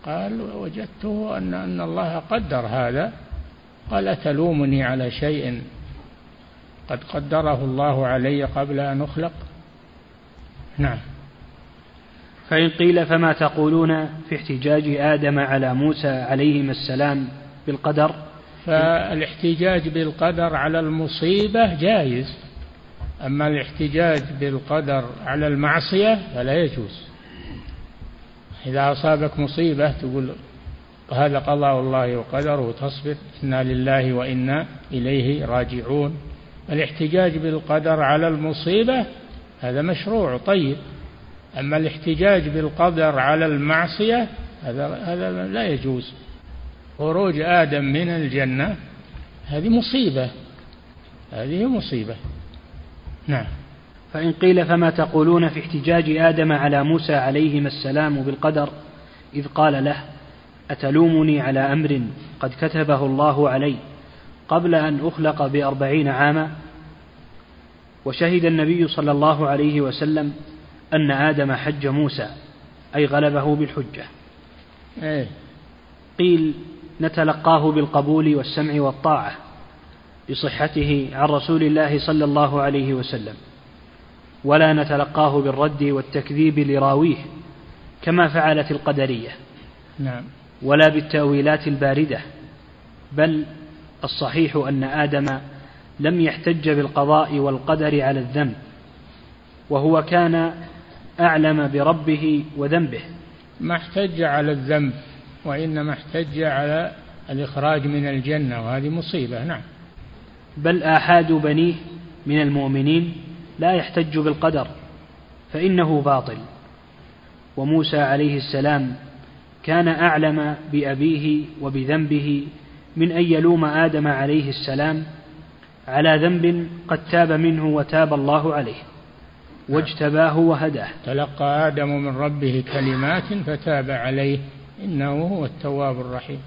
قال وجدته أن أن الله قدر هذا قال أتلومني على شيء قد قدره الله علي قبل أن أخلق نعم
فإن قيل فما تقولون في احتجاج آدم على موسى عليهما السلام بالقدر
فالاحتجاج بالقدر على المصيبة جائز أما الاحتجاج بالقدر على المعصية فلا يجوز إذا أصابك مصيبة تقول هذا قضاء الله وقدره وتصبر إنا لله وإنا إليه راجعون الاحتجاج بالقدر على المصيبة هذا مشروع طيب أما الاحتجاج بالقدر على المعصية هذا هذا لا يجوز خروج آدم من الجنة هذه مصيبة هذه مصيبة نعم
فإن قيل فما تقولون في احتجاج آدم على موسى عليهما السلام بالقدر إذ قال له أتلومني على أمر قد كتبه الله علي قبل أن أخلق بأربعين عاما وشهد النبي صلى الله عليه وسلم أن آدم حج موسى أي غلبه بالحجة إيه. قيل نتلقاه بالقبول والسمع والطاعة بصحته عن رسول الله صلى الله عليه وسلم ولا نتلقاه بالرد والتكذيب لراويه كما فعلت القدريه
نعم
ولا بالتاويلات البارده بل الصحيح ان ادم لم يحتج بالقضاء والقدر على الذنب وهو كان اعلم بربه وذنبه
ما احتج على الذنب وانما احتج على الاخراج من الجنه وهذه مصيبه نعم
بل آحاد بنيه من المؤمنين لا يحتج بالقدر فإنه باطل وموسى عليه السلام كان أعلم بأبيه وبذنبه من أن يلوم آدم عليه السلام على ذنب قد تاب منه وتاب الله عليه واجتباه وهداه
تلقى آدم من ربه كلمات فتاب عليه إنه هو التواب الرحيم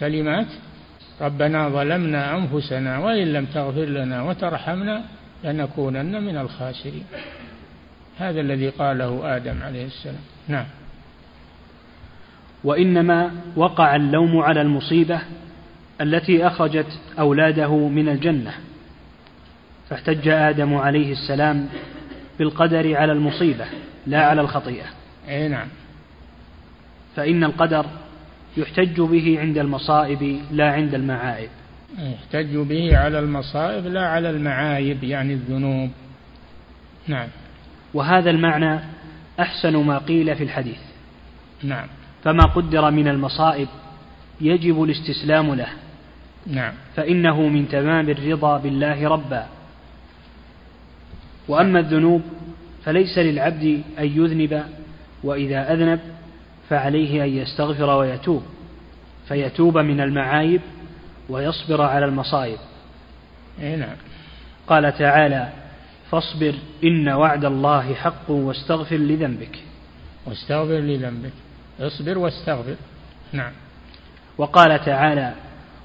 كلمات ربنا ظلمنا أنفسنا وإن لم تغفر لنا وترحمنا لنكونن من الخاسرين هذا الذي قاله آدم عليه السلام نعم
وإنما وقع اللوم على المصيبة التي أخرجت أولاده من الجنة فاحتج آدم عليه السلام بالقدر على المصيبة لا على الخطيئة أي
نعم
فإن القدر يحتج به عند المصائب لا عند المعايب
يحتج به على المصائب لا على المعايب يعني الذنوب نعم
وهذا المعنى أحسن ما قيل في الحديث
نعم
فما قدر من المصائب يجب الاستسلام له
نعم
فإنه من تمام الرضا بالله ربا وأما الذنوب فليس للعبد أن يذنب وإذا أذنب فعليه أن يستغفر ويتوب فيتوب من المعايب ويصبر على المصائب
نعم
قال تعالى فاصبر إن وعد الله حق واستغفر لذنبك
واستغفر لذنبك اصبر واستغفر نعم
وقال تعالى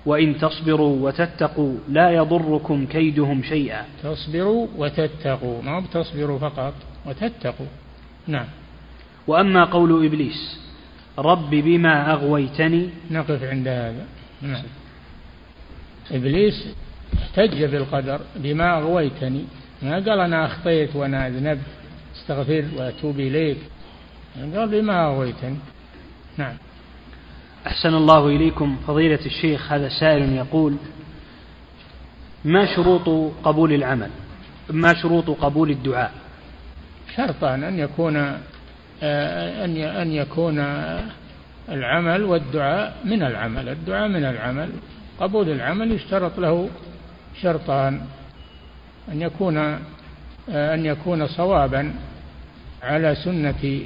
وإن تصبروا وتتقوا لا يضركم كيدهم شيئا
تصبروا وتتقوا ما تصبروا فقط وتتقوا نعم
وأما قول إبليس رب بما أغويتني
نقف عند هذا نعم. إبليس احتج بالقدر بما أغويتني ما قال أنا أخطيت وأنا أذنبت استغفر وأتوب إليك قال بما أغويتني نعم
أحسن الله إليكم فضيلة الشيخ هذا سائل يقول ما شروط قبول العمل ما شروط قبول الدعاء
شرطا أن يكون آه، أن أن يكون العمل والدعاء من العمل الدعاء من العمل قبول العمل يشترط له شرطان أن يكون آه، أن يكون صوابا على سنة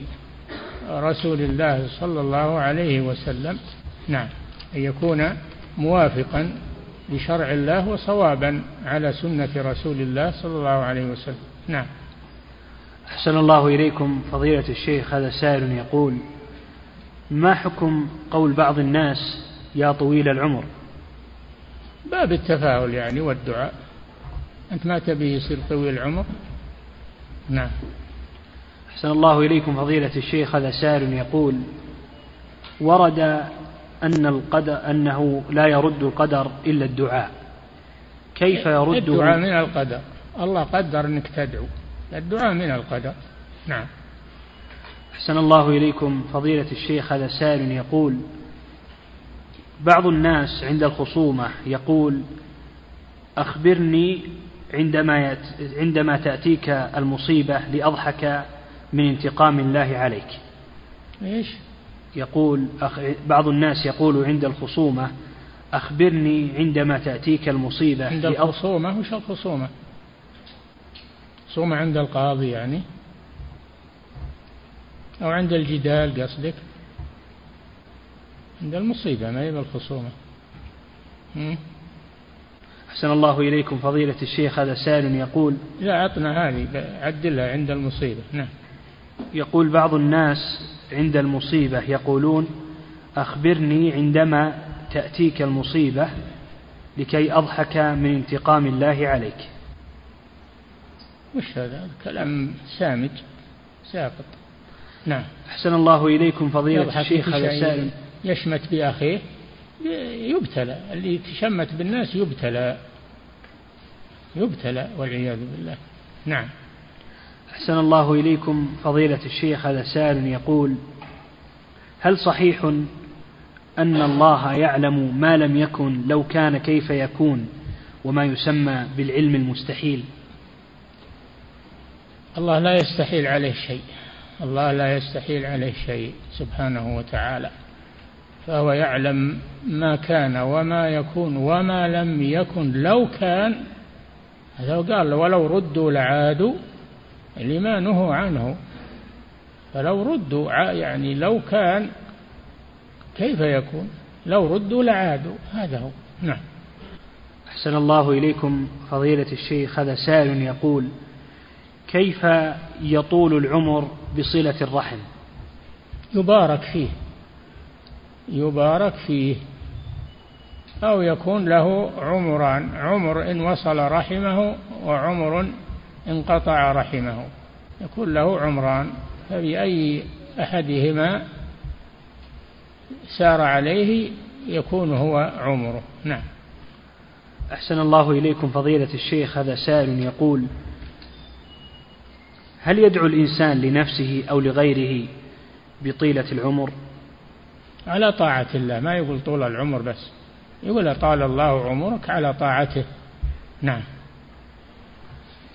رسول الله صلى الله عليه وسلم نعم أن يكون موافقا لشرع الله وصوابا على سنة رسول الله صلى الله عليه وسلم نعم
أحسن الله إليكم فضيلة الشيخ هذا سائل يقول ما حكم قول بعض الناس يا طويل العمر
باب التفاؤل يعني والدعاء أنت ما تبيه يصير طويل العمر نعم
أحسن الله إليكم فضيلة الشيخ هذا سائل يقول ورد أن القدر أنه لا يرد القدر إلا الدعاء
كيف يرد الدعاء من القدر الله قدر أنك تدعو الدعاء من القدر نعم
أحسن الله إليكم فضيلة الشيخ هذا سائل يقول بعض الناس عند الخصومة يقول أخبرني عندما يت... عندما تأتيك المصيبة لأضحك من انتقام الله عليك.
ايش؟
يقول أخ... بعض الناس يقول عند الخصومة أخبرني عندما تأتيك المصيبة
عند الخصومة وش الخصومة؟ المخصوم عند القاضي يعني أو عند الجدال قصدك عند المصيبة ما هي بالخصومة
أحسن الله إليكم فضيلة الشيخ هذا سائل يقول
لا أعطنا هذه عدلها عند المصيبة نعم
يقول بعض الناس عند المصيبة يقولون أخبرني عندما تأتيك المصيبة لكي أضحك من انتقام الله عليك
وش هذا كلام سامج ساقط نعم
أحسن الله إليكم فضيلة الشيخ هذا سائل
يشمت بأخيه يبتلى اللي يتشمت بالناس يبتلى يبتلى والعياذ بالله نعم
أحسن الله إليكم فضيلة الشيخ هذا سائل يقول هل صحيح أن الله يعلم ما لم يكن لو كان كيف يكون وما يسمى بالعلم المستحيل
الله لا يستحيل عليه شيء الله لا يستحيل عليه شيء سبحانه وتعالى فهو يعلم ما كان وما يكون وما لم يكن لو كان هذا قال ولو ردوا لعادوا لما نهوا عنه فلو ردوا يعني لو كان كيف يكون لو ردوا لعادوا هذا هو نعم
أحسن الله إليكم فضيلة الشيخ هذا سائل يقول كيف يطول العمر بصلة الرحم
يبارك فيه يبارك فيه أو يكون له عمران عمر إن وصل رحمه وعمر انقطع رحمه يكون له عمران فبأي أحدهما سار عليه يكون هو عمره نعم
أحسن الله إليكم فضيلة الشيخ هذا سائل يقول هل يدعو الإنسان لنفسه أو لغيره بطيلة العمر
على طاعة الله ما يقول طول العمر بس يقول أطال الله عمرك على طاعته نعم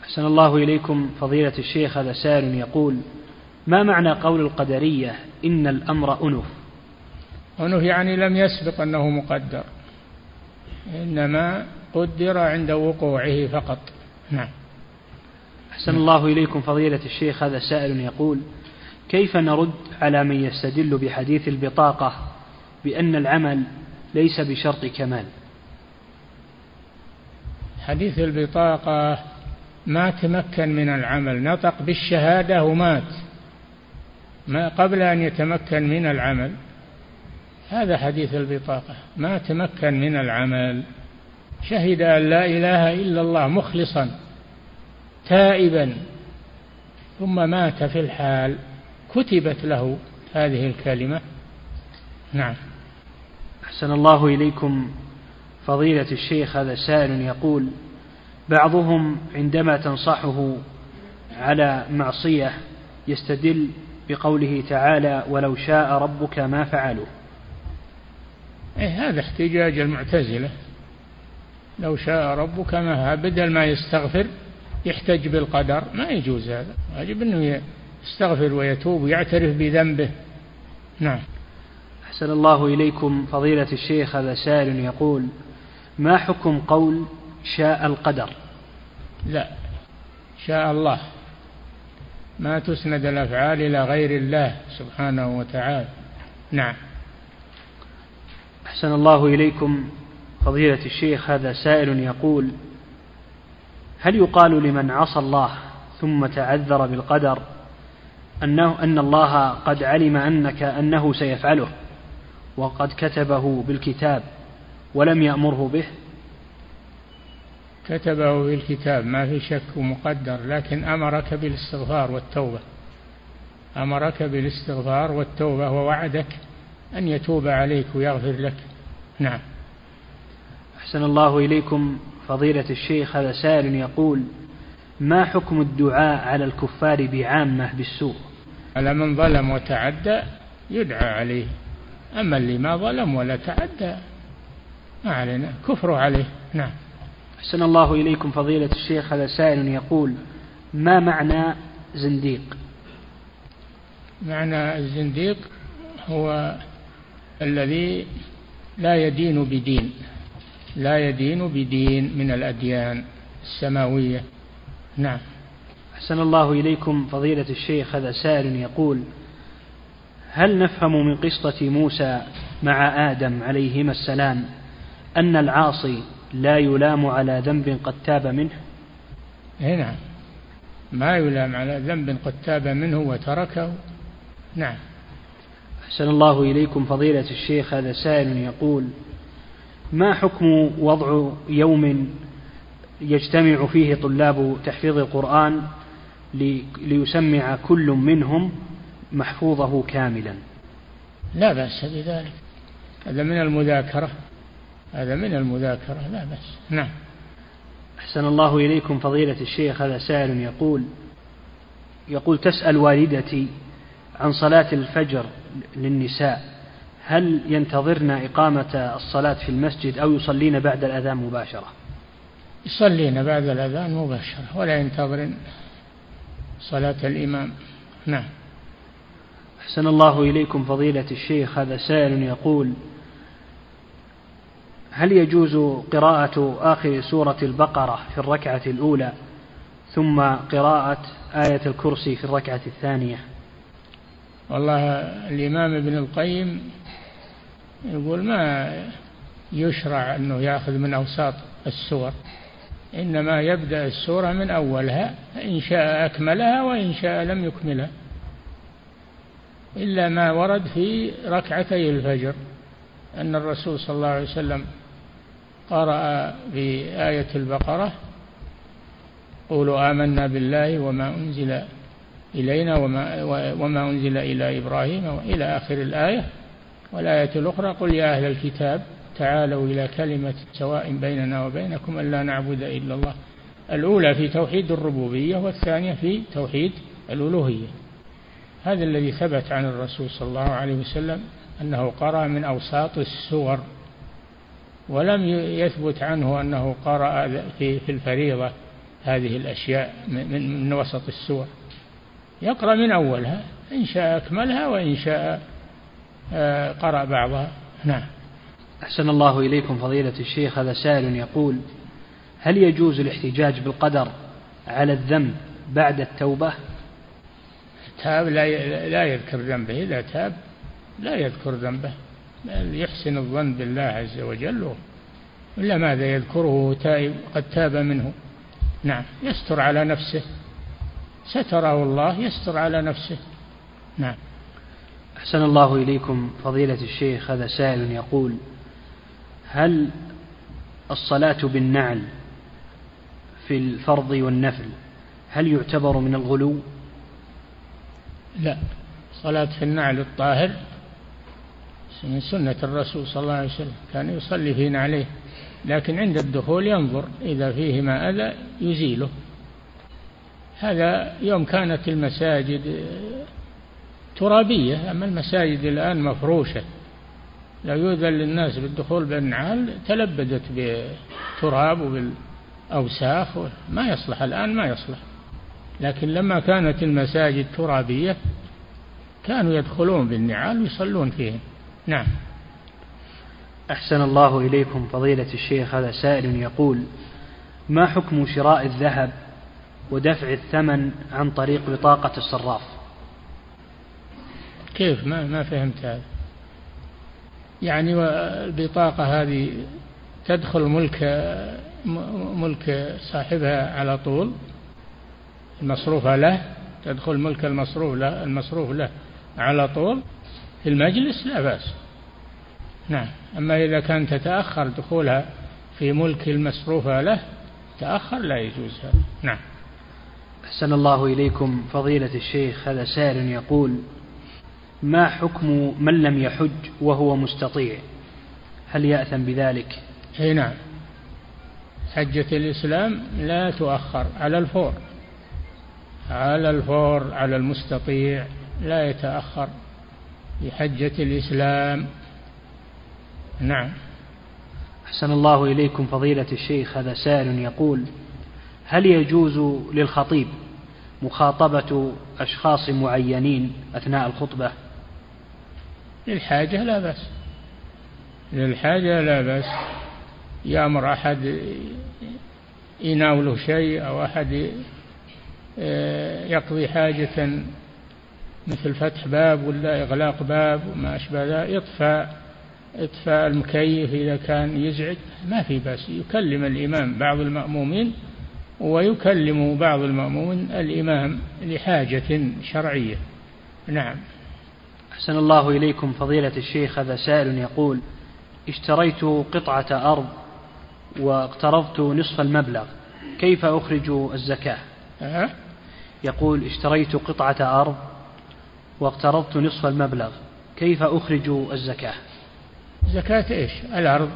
أحسن الله إليكم فضيلة الشيخ هذا سائل يقول ما معنى قول القدرية إن الأمر أنف
أنف يعني لم يسبق أنه مقدر إنما قدر عند وقوعه فقط نعم
أحسن الله إليكم فضيلة الشيخ هذا سائل يقول كيف نرد على من يستدل بحديث البطاقة بأن العمل ليس بشرط كمال
حديث البطاقة ما تمكن من العمل نطق بالشهادة ومات ما قبل أن يتمكن من العمل هذا حديث البطاقة ما تمكن من العمل شهد أن لا إله إلا الله مخلصا تائبا ثم مات في الحال كتبت له هذه الكلمة نعم
أحسن الله إليكم فضيلة الشيخ هذا سائل يقول بعضهم عندما تنصحه على معصية يستدل بقوله تعالى ولو شاء ربك ما فعلوه
إيه هذا احتجاج المعتزلة لو شاء ربك ما بدل ما يستغفر يحتج بالقدر ما يجوز هذا يجب أنه يستغفر ويتوب ويعترف بذنبه نعم
أحسن الله إليكم فضيلة الشيخ هذا سائل يقول ما حكم قول شاء القدر
لا شاء الله ما تسند الأفعال إلى غير الله سبحانه وتعالى نعم
أحسن الله إليكم فضيلة الشيخ هذا سائل يقول هل يقال لمن عصى الله ثم تعذر بالقدر أنه أن الله قد علم أنك أنه سيفعله وقد كتبه بالكتاب ولم يأمره به
كتبه بالكتاب ما في شك ومقدر لكن أمرك بالاستغفار والتوبة أمرك بالاستغفار والتوبة ووعدك أن يتوب عليك ويغفر لك نعم
أحسن الله إليكم فضيلة الشيخ هذا سائل يقول ما حكم الدعاء على الكفار بعامة بالسوء على
من ظلم وتعدى يدعى عليه أما اللي ما ظلم ولا تعدى ما علينا كفره عليه نعم
أحسن الله إليكم فضيلة الشيخ هذا سائل يقول ما معنى زنديق
معنى الزنديق هو الذي لا يدين بدين لا يدين بدين من الأديان السماوية نعم
أحسن الله إليكم فضيلة الشيخ هذا سائل يقول هل نفهم من قصة موسى مع آدم عليهما السلام أن العاصي لا يلام على ذنب قد تاب منه
إيه نعم ما يلام على ذنب قد تاب منه وتركه نعم
أحسن الله إليكم فضيلة الشيخ هذا سائل يقول ما حكم وضع يوم يجتمع فيه طلاب تحفيظ القرآن ليسمع كل منهم محفوظه كاملا
لا بأس بذلك هذا من المذاكرة هذا من المذاكرة لا بأس نعم
أحسن الله إليكم فضيلة الشيخ هذا سائل يقول يقول تسأل والدتي عن صلاة الفجر للنساء هل ينتظرن إقامة الصلاة في المسجد أو يصلين بعد الأذان مباشرة
يصلين بعد الأذان مباشرة ولا ينتظرن صلاة الإمام نعم
أحسن الله إليكم فضيلة الشيخ هذا سائل يقول هل يجوز قراءة آخر سورة البقرة في الركعة الأولى ثم قراءة آية الكرسي في الركعة الثانية
والله الإمام ابن القيم يقول ما يشرع أنه يأخذ من أوساط السور إنما يبدأ السورة من أولها إن شاء أكملها وإن شاء لم يكملها إلا ما ورد في ركعتي الفجر أن الرسول صلى الله عليه وسلم قرأ في آية البقرة قولوا آمنا بالله وما أنزل إلينا وما, وما أنزل إلى إبراهيم وإلى آخر الآية والآية الأخرى قل يا أهل الكتاب تعالوا إلى كلمة سواء بيننا وبينكم ألا نعبد إلا الله الأولى في توحيد الربوبية والثانية في توحيد الألوهية هذا الذي ثبت عن الرسول صلى الله عليه وسلم أنه قرأ من أوساط السور ولم يثبت عنه أنه قرأ في الفريضة هذه الأشياء من وسط السور يقرأ من أولها إن شاء أكملها وإن شاء آه، قرأ بعضها نعم
أحسن الله إليكم فضيلة الشيخ هذا سائل يقول هل يجوز الاحتجاج بالقدر على الذنب بعد التوبة
تاب لا لا يذكر ذنبه إذا تاب لا يذكر ذنبه بل يحسن الظن بالله عز وجل إلا ماذا يذكره تائب قد تاب منه نعم يستر على نفسه ستره الله يستر على نفسه نعم
أحسن الله إليكم فضيلة الشيخ هذا سائل يقول هل الصلاة بالنعل في الفرض والنفل هل يعتبر من الغلو؟
لا صلاة في النعل الطاهر من سنة الرسول صلى الله عليه وسلم كان يصلي في نعليه لكن عند الدخول ينظر إذا فيه ما أذى يزيله هذا يوم كانت المساجد ترابية أما المساجد الآن مفروشة لا يؤذن للناس بالدخول بالنعال تلبدت بالتراب وبالأوساخ ما يصلح الآن ما يصلح لكن لما كانت المساجد ترابية كانوا يدخلون بالنعال ويصلون فيه نعم
أحسن الله إليكم فضيلة الشيخ هذا سائل يقول ما حكم شراء الذهب ودفع الثمن عن طريق بطاقة الصراف
كيف ما ما فهمت هذا يعني البطاقة هذه تدخل ملك ملك صاحبها على طول المصروف له تدخل ملك المصروف له المصروف له على طول في المجلس لا بأس نعم أما إذا كان تتأخر دخولها في ملك المصروفة له تأخر لا يجوز هذا نعم
أحسن الله إليكم فضيلة الشيخ هذا سائل يقول ما حكم من لم يحج وهو مستطيع هل يأثم بذلك
اي نعم حجة الإسلام لا تؤخر على الفور على الفور على المستطيع لا يتأخر بحجة الإسلام نعم
أحسن الله إليكم فضيلة الشيخ هذا سائل يقول هل يجوز للخطيب مخاطبة أشخاص معينين أثناء الخطبة
للحاجة لا بأس للحاجة لا بأس يأمر أحد يناوله شيء أو أحد آه، يقضي حاجة مثل فتح باب ولا إغلاق باب وما أشبه ذلك يطفى إطفاء المكيف إذا كان يزعج ما في بأس يكلم الإمام بعض المأمومين ويكلم بعض المأمومين الإمام لحاجة شرعية نعم
أحسن الله إليكم فضيلة الشيخ هذا سائل يقول اشتريت قطعة أرض واقترضت نصف المبلغ كيف أخرج الزكاة أه. يقول اشتريت قطعة أرض واقترضت نصف المبلغ كيف أخرج الزكاة
زكاة إيش الأرض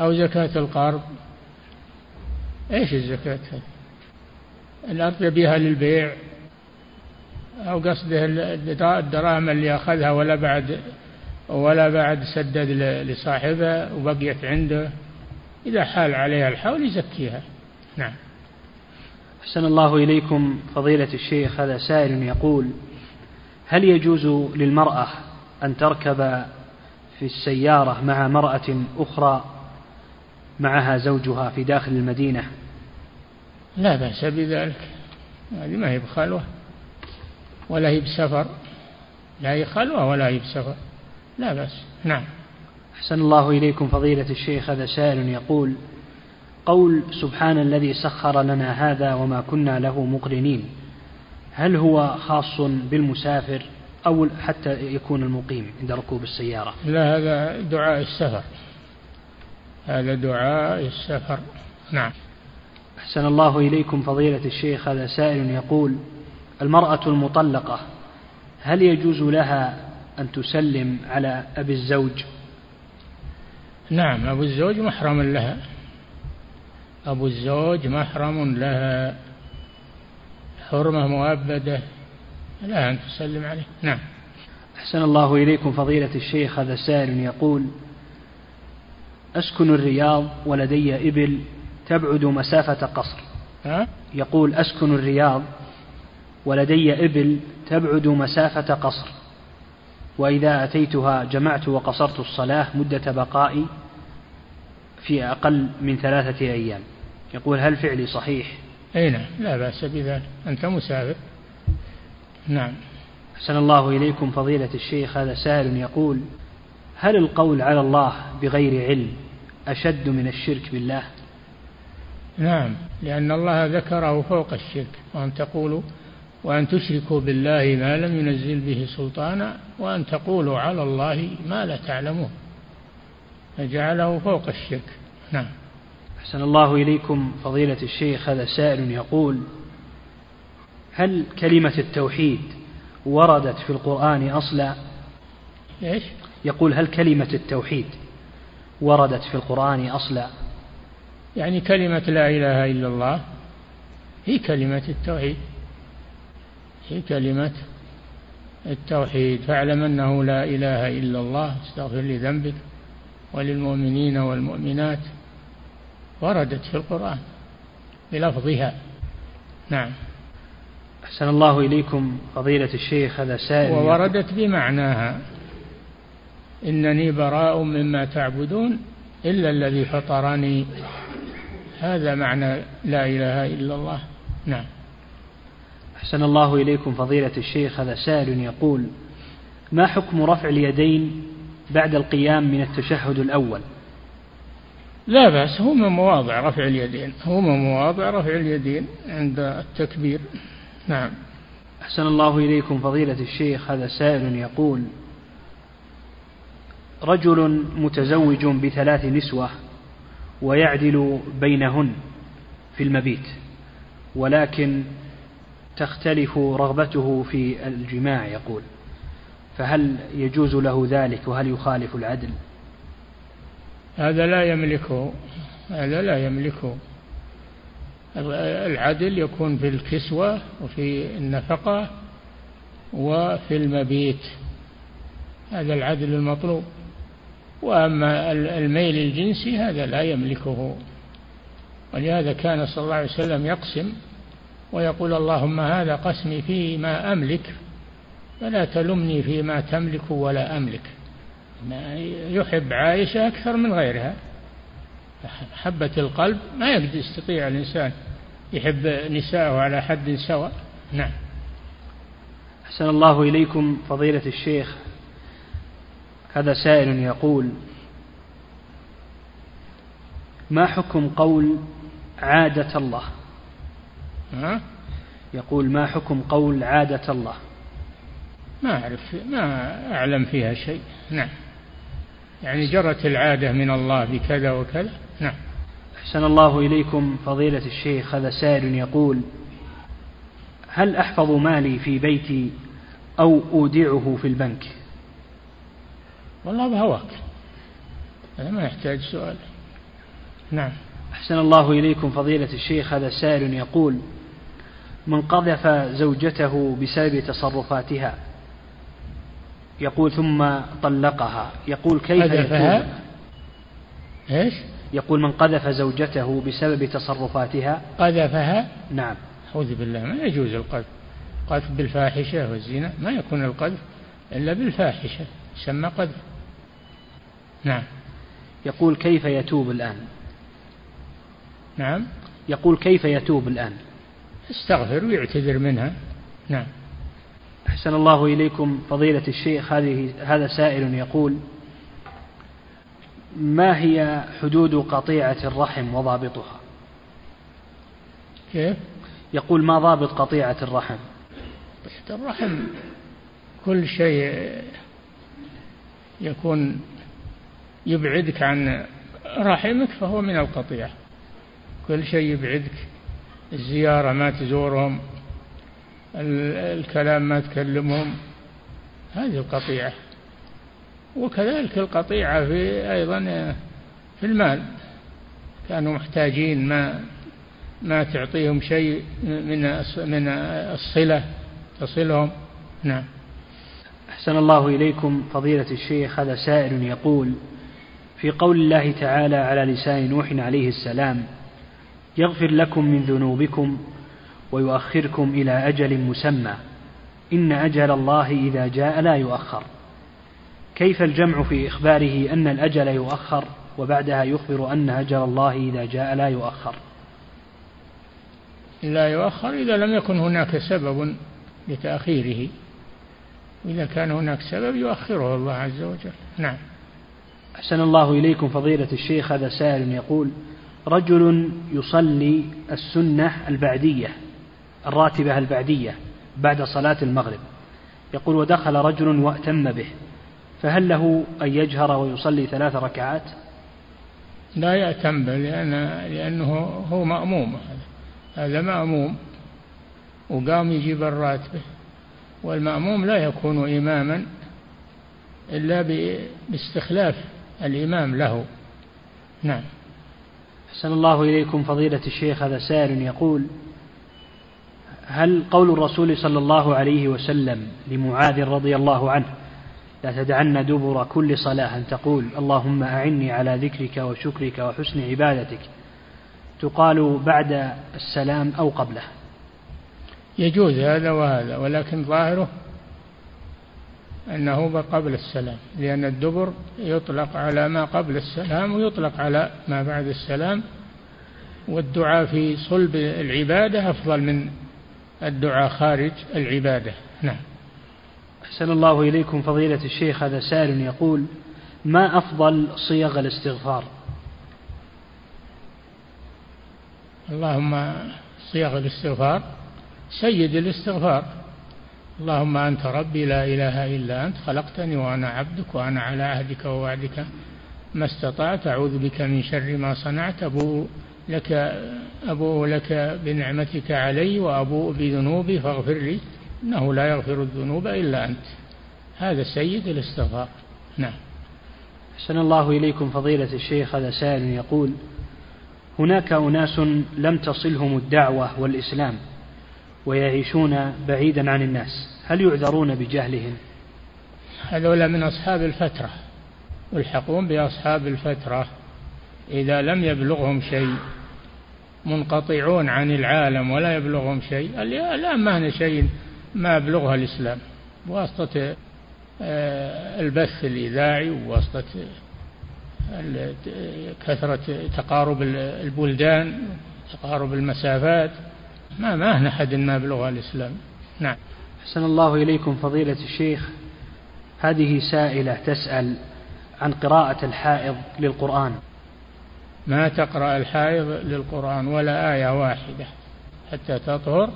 أو زكاة القرض إيش الزكاة هذه الأرض يبيها للبيع أو قصده الدراهم اللي أخذها ولا بعد ولا بعد سدد لصاحبها وبقيت عنده إذا حال عليها الحول يزكيها نعم
أحسن الله إليكم فضيلة الشيخ هذا سائل يقول هل يجوز للمرأة أن تركب في السيارة مع مرأة أخرى معها زوجها في داخل المدينة
لا بأس بذلك هذه ما هي بخلوة ولا هي بسفر لا هي خلوة ولا هي بسفر لا بأس نعم
أحسن الله إليكم فضيلة الشيخ هذا سائل يقول قول سبحان الذي سخر لنا هذا وما كنا له مقرنين هل هو خاص بالمسافر أو حتى يكون المقيم عند ركوب السيارة
لا هذا دعاء السفر هذا دعاء السفر نعم
أحسن الله إليكم فضيلة الشيخ هذا سائل يقول المرأة المطلقة هل يجوز لها أن تسلم على أبي الزوج
نعم أبو الزوج محرم لها أبو الزوج محرم لها حرمة مؤبدة لها أن تسلم عليه نعم
أحسن الله إليكم فضيلة الشيخ هذا سائل يقول أسكن الرياض ولدي إبل تبعد مسافة قصر
ها؟
يقول أسكن الرياض ولدي إبل تبعد مسافة قصر وإذا أتيتها جمعت وقصرت الصلاة مدة بقائي في أقل من ثلاثة أيام يقول هل فعلي صحيح
أي نعم لا بأس بذلك أنت مسافر نعم أحسن
الله إليكم فضيلة الشيخ هذا سائل يقول هل القول على الله بغير علم أشد من الشرك بالله
نعم لأن الله ذكره فوق الشرك وأن تقولوا وأن تشركوا بالله ما لم ينزل به سلطانا وأن تقولوا على الله ما لا تعلمون فجعله فوق الشرك نعم
أحسن الله إليكم فضيلة الشيخ هذا سائل يقول هل كلمة التوحيد وردت في القرآن أصلا
إيش
يقول هل كلمة التوحيد وردت في القرآن أصلا
يعني كلمة لا إله إلا الله هي كلمة التوحيد في كلمة التوحيد فاعلم أنه لا إله إلا الله استغفر لذنبك وللمؤمنين والمؤمنات وردت في القرآن بلفظها
نعم أحسن الله إليكم فضيلة الشيخ هذا سائل
ووردت بمعناها إنني براء مما تعبدون إلا الذي فطرني هذا معنى لا إله إلا الله نعم
أحسن الله إليكم فضيلة الشيخ هذا سائل يقول ما حكم رفع اليدين بعد القيام من التشهد الأول
لا بأس هما مواضع رفع اليدين هما مواضع رفع اليدين عند التكبير
نعم أحسن الله إليكم فضيلة الشيخ هذا سائل يقول رجل متزوج بثلاث نسوة ويعدل بينهن في المبيت ولكن تختلف رغبته في الجماع يقول فهل يجوز له ذلك وهل يخالف العدل
هذا لا يملكه هذا لا يملكه العدل يكون في الكسوة وفي النفقة وفي المبيت هذا العدل المطلوب وأما الميل الجنسي هذا لا يملكه ولهذا كان صلى الله عليه وسلم يقسم ويقول اللهم هذا قسمي فيما أملك فلا تلمني فيما تملك ولا أملك يحب عائشة أكثر من غيرها حبة القلب ما يستطيع الإنسان يحب نساءه على حد سواء نعم
أحسن الله إليكم فضيلة الشيخ هذا سائل يقول ما حكم قول عادة الله ها؟ يقول ما حكم قول عادة الله
ما أعرف ما أعلم فيها شيء نعم يعني جرت العادة من الله بكذا وكذا نعم
أحسن الله إليكم فضيلة الشيخ هذا سائل يقول هل أحفظ مالي في بيتي أو أودعه في البنك
والله بهواك هذا ما يحتاج سؤال نعم
أحسن الله إليكم فضيلة الشيخ هذا سائل يقول من قذف زوجته بسبب تصرفاتها يقول ثم طلقها يقول كيف يتوب
ايش
يقول من قذف زوجته بسبب تصرفاتها
قذفها
نعم
أعوذ بالله ما يجوز القذف قذف بالفاحشة والزنا ما يكون القذف إلا بالفاحشة يسمى قذف نعم
يقول كيف يتوب الآن
نعم
يقول كيف يتوب الآن
يستغفر ويعتذر منها نعم
أحسن الله إليكم فضيلة الشيخ هذه هذا سائل يقول ما هي حدود قطيعة الرحم وضابطها
كيف
يقول ما ضابط قطيعة الرحم
قطيعة الرحم كل شيء يكون يبعدك عن رحمك فهو من القطيعة كل شيء يبعدك الزيارة ما تزورهم الكلام ما تكلمهم هذه القطيعة وكذلك القطيعة في أيضا في المال كانوا محتاجين ما ما تعطيهم شيء من من الصلة تصلهم نعم
أحسن الله إليكم فضيلة الشيخ هذا سائل يقول في قول الله تعالى على لسان نوح عليه السلام يغفر لكم من ذنوبكم ويؤخركم إلى أجل مسمى إن أجل الله إذا جاء لا يؤخر كيف الجمع في إخباره أن الأجل يؤخر وبعدها يخبر أن أجل الله إذا جاء لا يؤخر
لا يؤخر إذا لم يكن هناك سبب لتأخيره إذا كان هناك سبب يؤخره الله عز وجل نعم
أحسن الله إليكم فضيلة الشيخ هذا سائل يقول رجل يصلي السنة البعدية الراتبة البعدية بعد صلاة المغرب يقول ودخل رجل وأتم به فهل له أن يجهر ويصلي ثلاث ركعات
لا يأتم به لأن لأنه هو مأموم هذا مأموم وقام يجيب الراتبة والمأموم لا يكون إماما إلا باستخلاف الإمام له نعم
أحسن الله إليكم فضيلة الشيخ هذا سائل يقول هل قول الرسول صلى الله عليه وسلم لمعاذ رضي الله عنه لا تدعن دبر كل صلاة أن تقول اللهم أعني على ذكرك وشكرك وحسن عبادتك تقال بعد السلام أو قبله
يجوز هذا وهذا ولكن ظاهره أنه قبل السلام لأن الدبر يطلق على ما قبل السلام ويطلق على ما بعد السلام والدعاء في صلب العبادة أفضل من الدعاء خارج العبادة نعم
أحسن الله إليكم فضيلة الشيخ هذا سائل يقول ما أفضل صيغ الاستغفار
اللهم صيغ الاستغفار سيد الاستغفار اللهم أنت ربي لا إله إلا أنت خلقتني وأنا عبدك وأنا على عهدك ووعدك ما استطعت أعوذ بك من شر ما صنعت أبوء لك أبوء لك بنعمتك علي وأبوء بذنوبي فاغفر لي إنه لا يغفر الذنوب إلا أنت هذا سيد الاستغفار نعم
أحسن الله إليكم فضيلة الشيخ هذا سائل يقول هناك أناس لم تصلهم الدعوة والإسلام ويعيشون بعيدا عن الناس هل يعذرون بجهلهم
هذول من أصحاب الفترة والحقون بأصحاب الفترة إذا لم يبلغهم شيء منقطعون عن العالم ولا يبلغهم شيء الآن ما هنا شيء ما يبلغها الإسلام بواسطة آه، البث الإذاعي وواسطة آه، كثرة تقارب البلدان تقارب المسافات ما ما أحد ما بلغ الإسلام نعم أحسن الله إليكم فضيلة الشيخ هذه سائلة تسأل عن قراءة الحائض للقرآن ما تقرأ الحائض للقرآن ولا آية واحدة حتى تطهر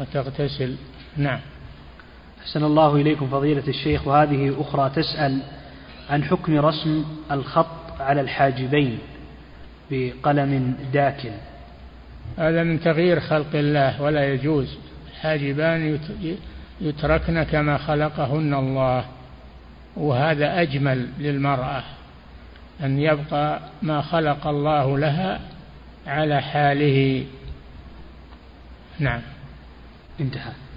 وتغتسل نعم أحسن الله إليكم فضيلة الشيخ وهذه أخرى تسأل عن حكم رسم الخط على الحاجبين بقلم داكن هذا من تغيير خلق الله ولا يجوز حاجبان يتركن كما خلقهن الله وهذا أجمل للمرأة أن يبقى ما خلق الله لها على حاله نعم انتهى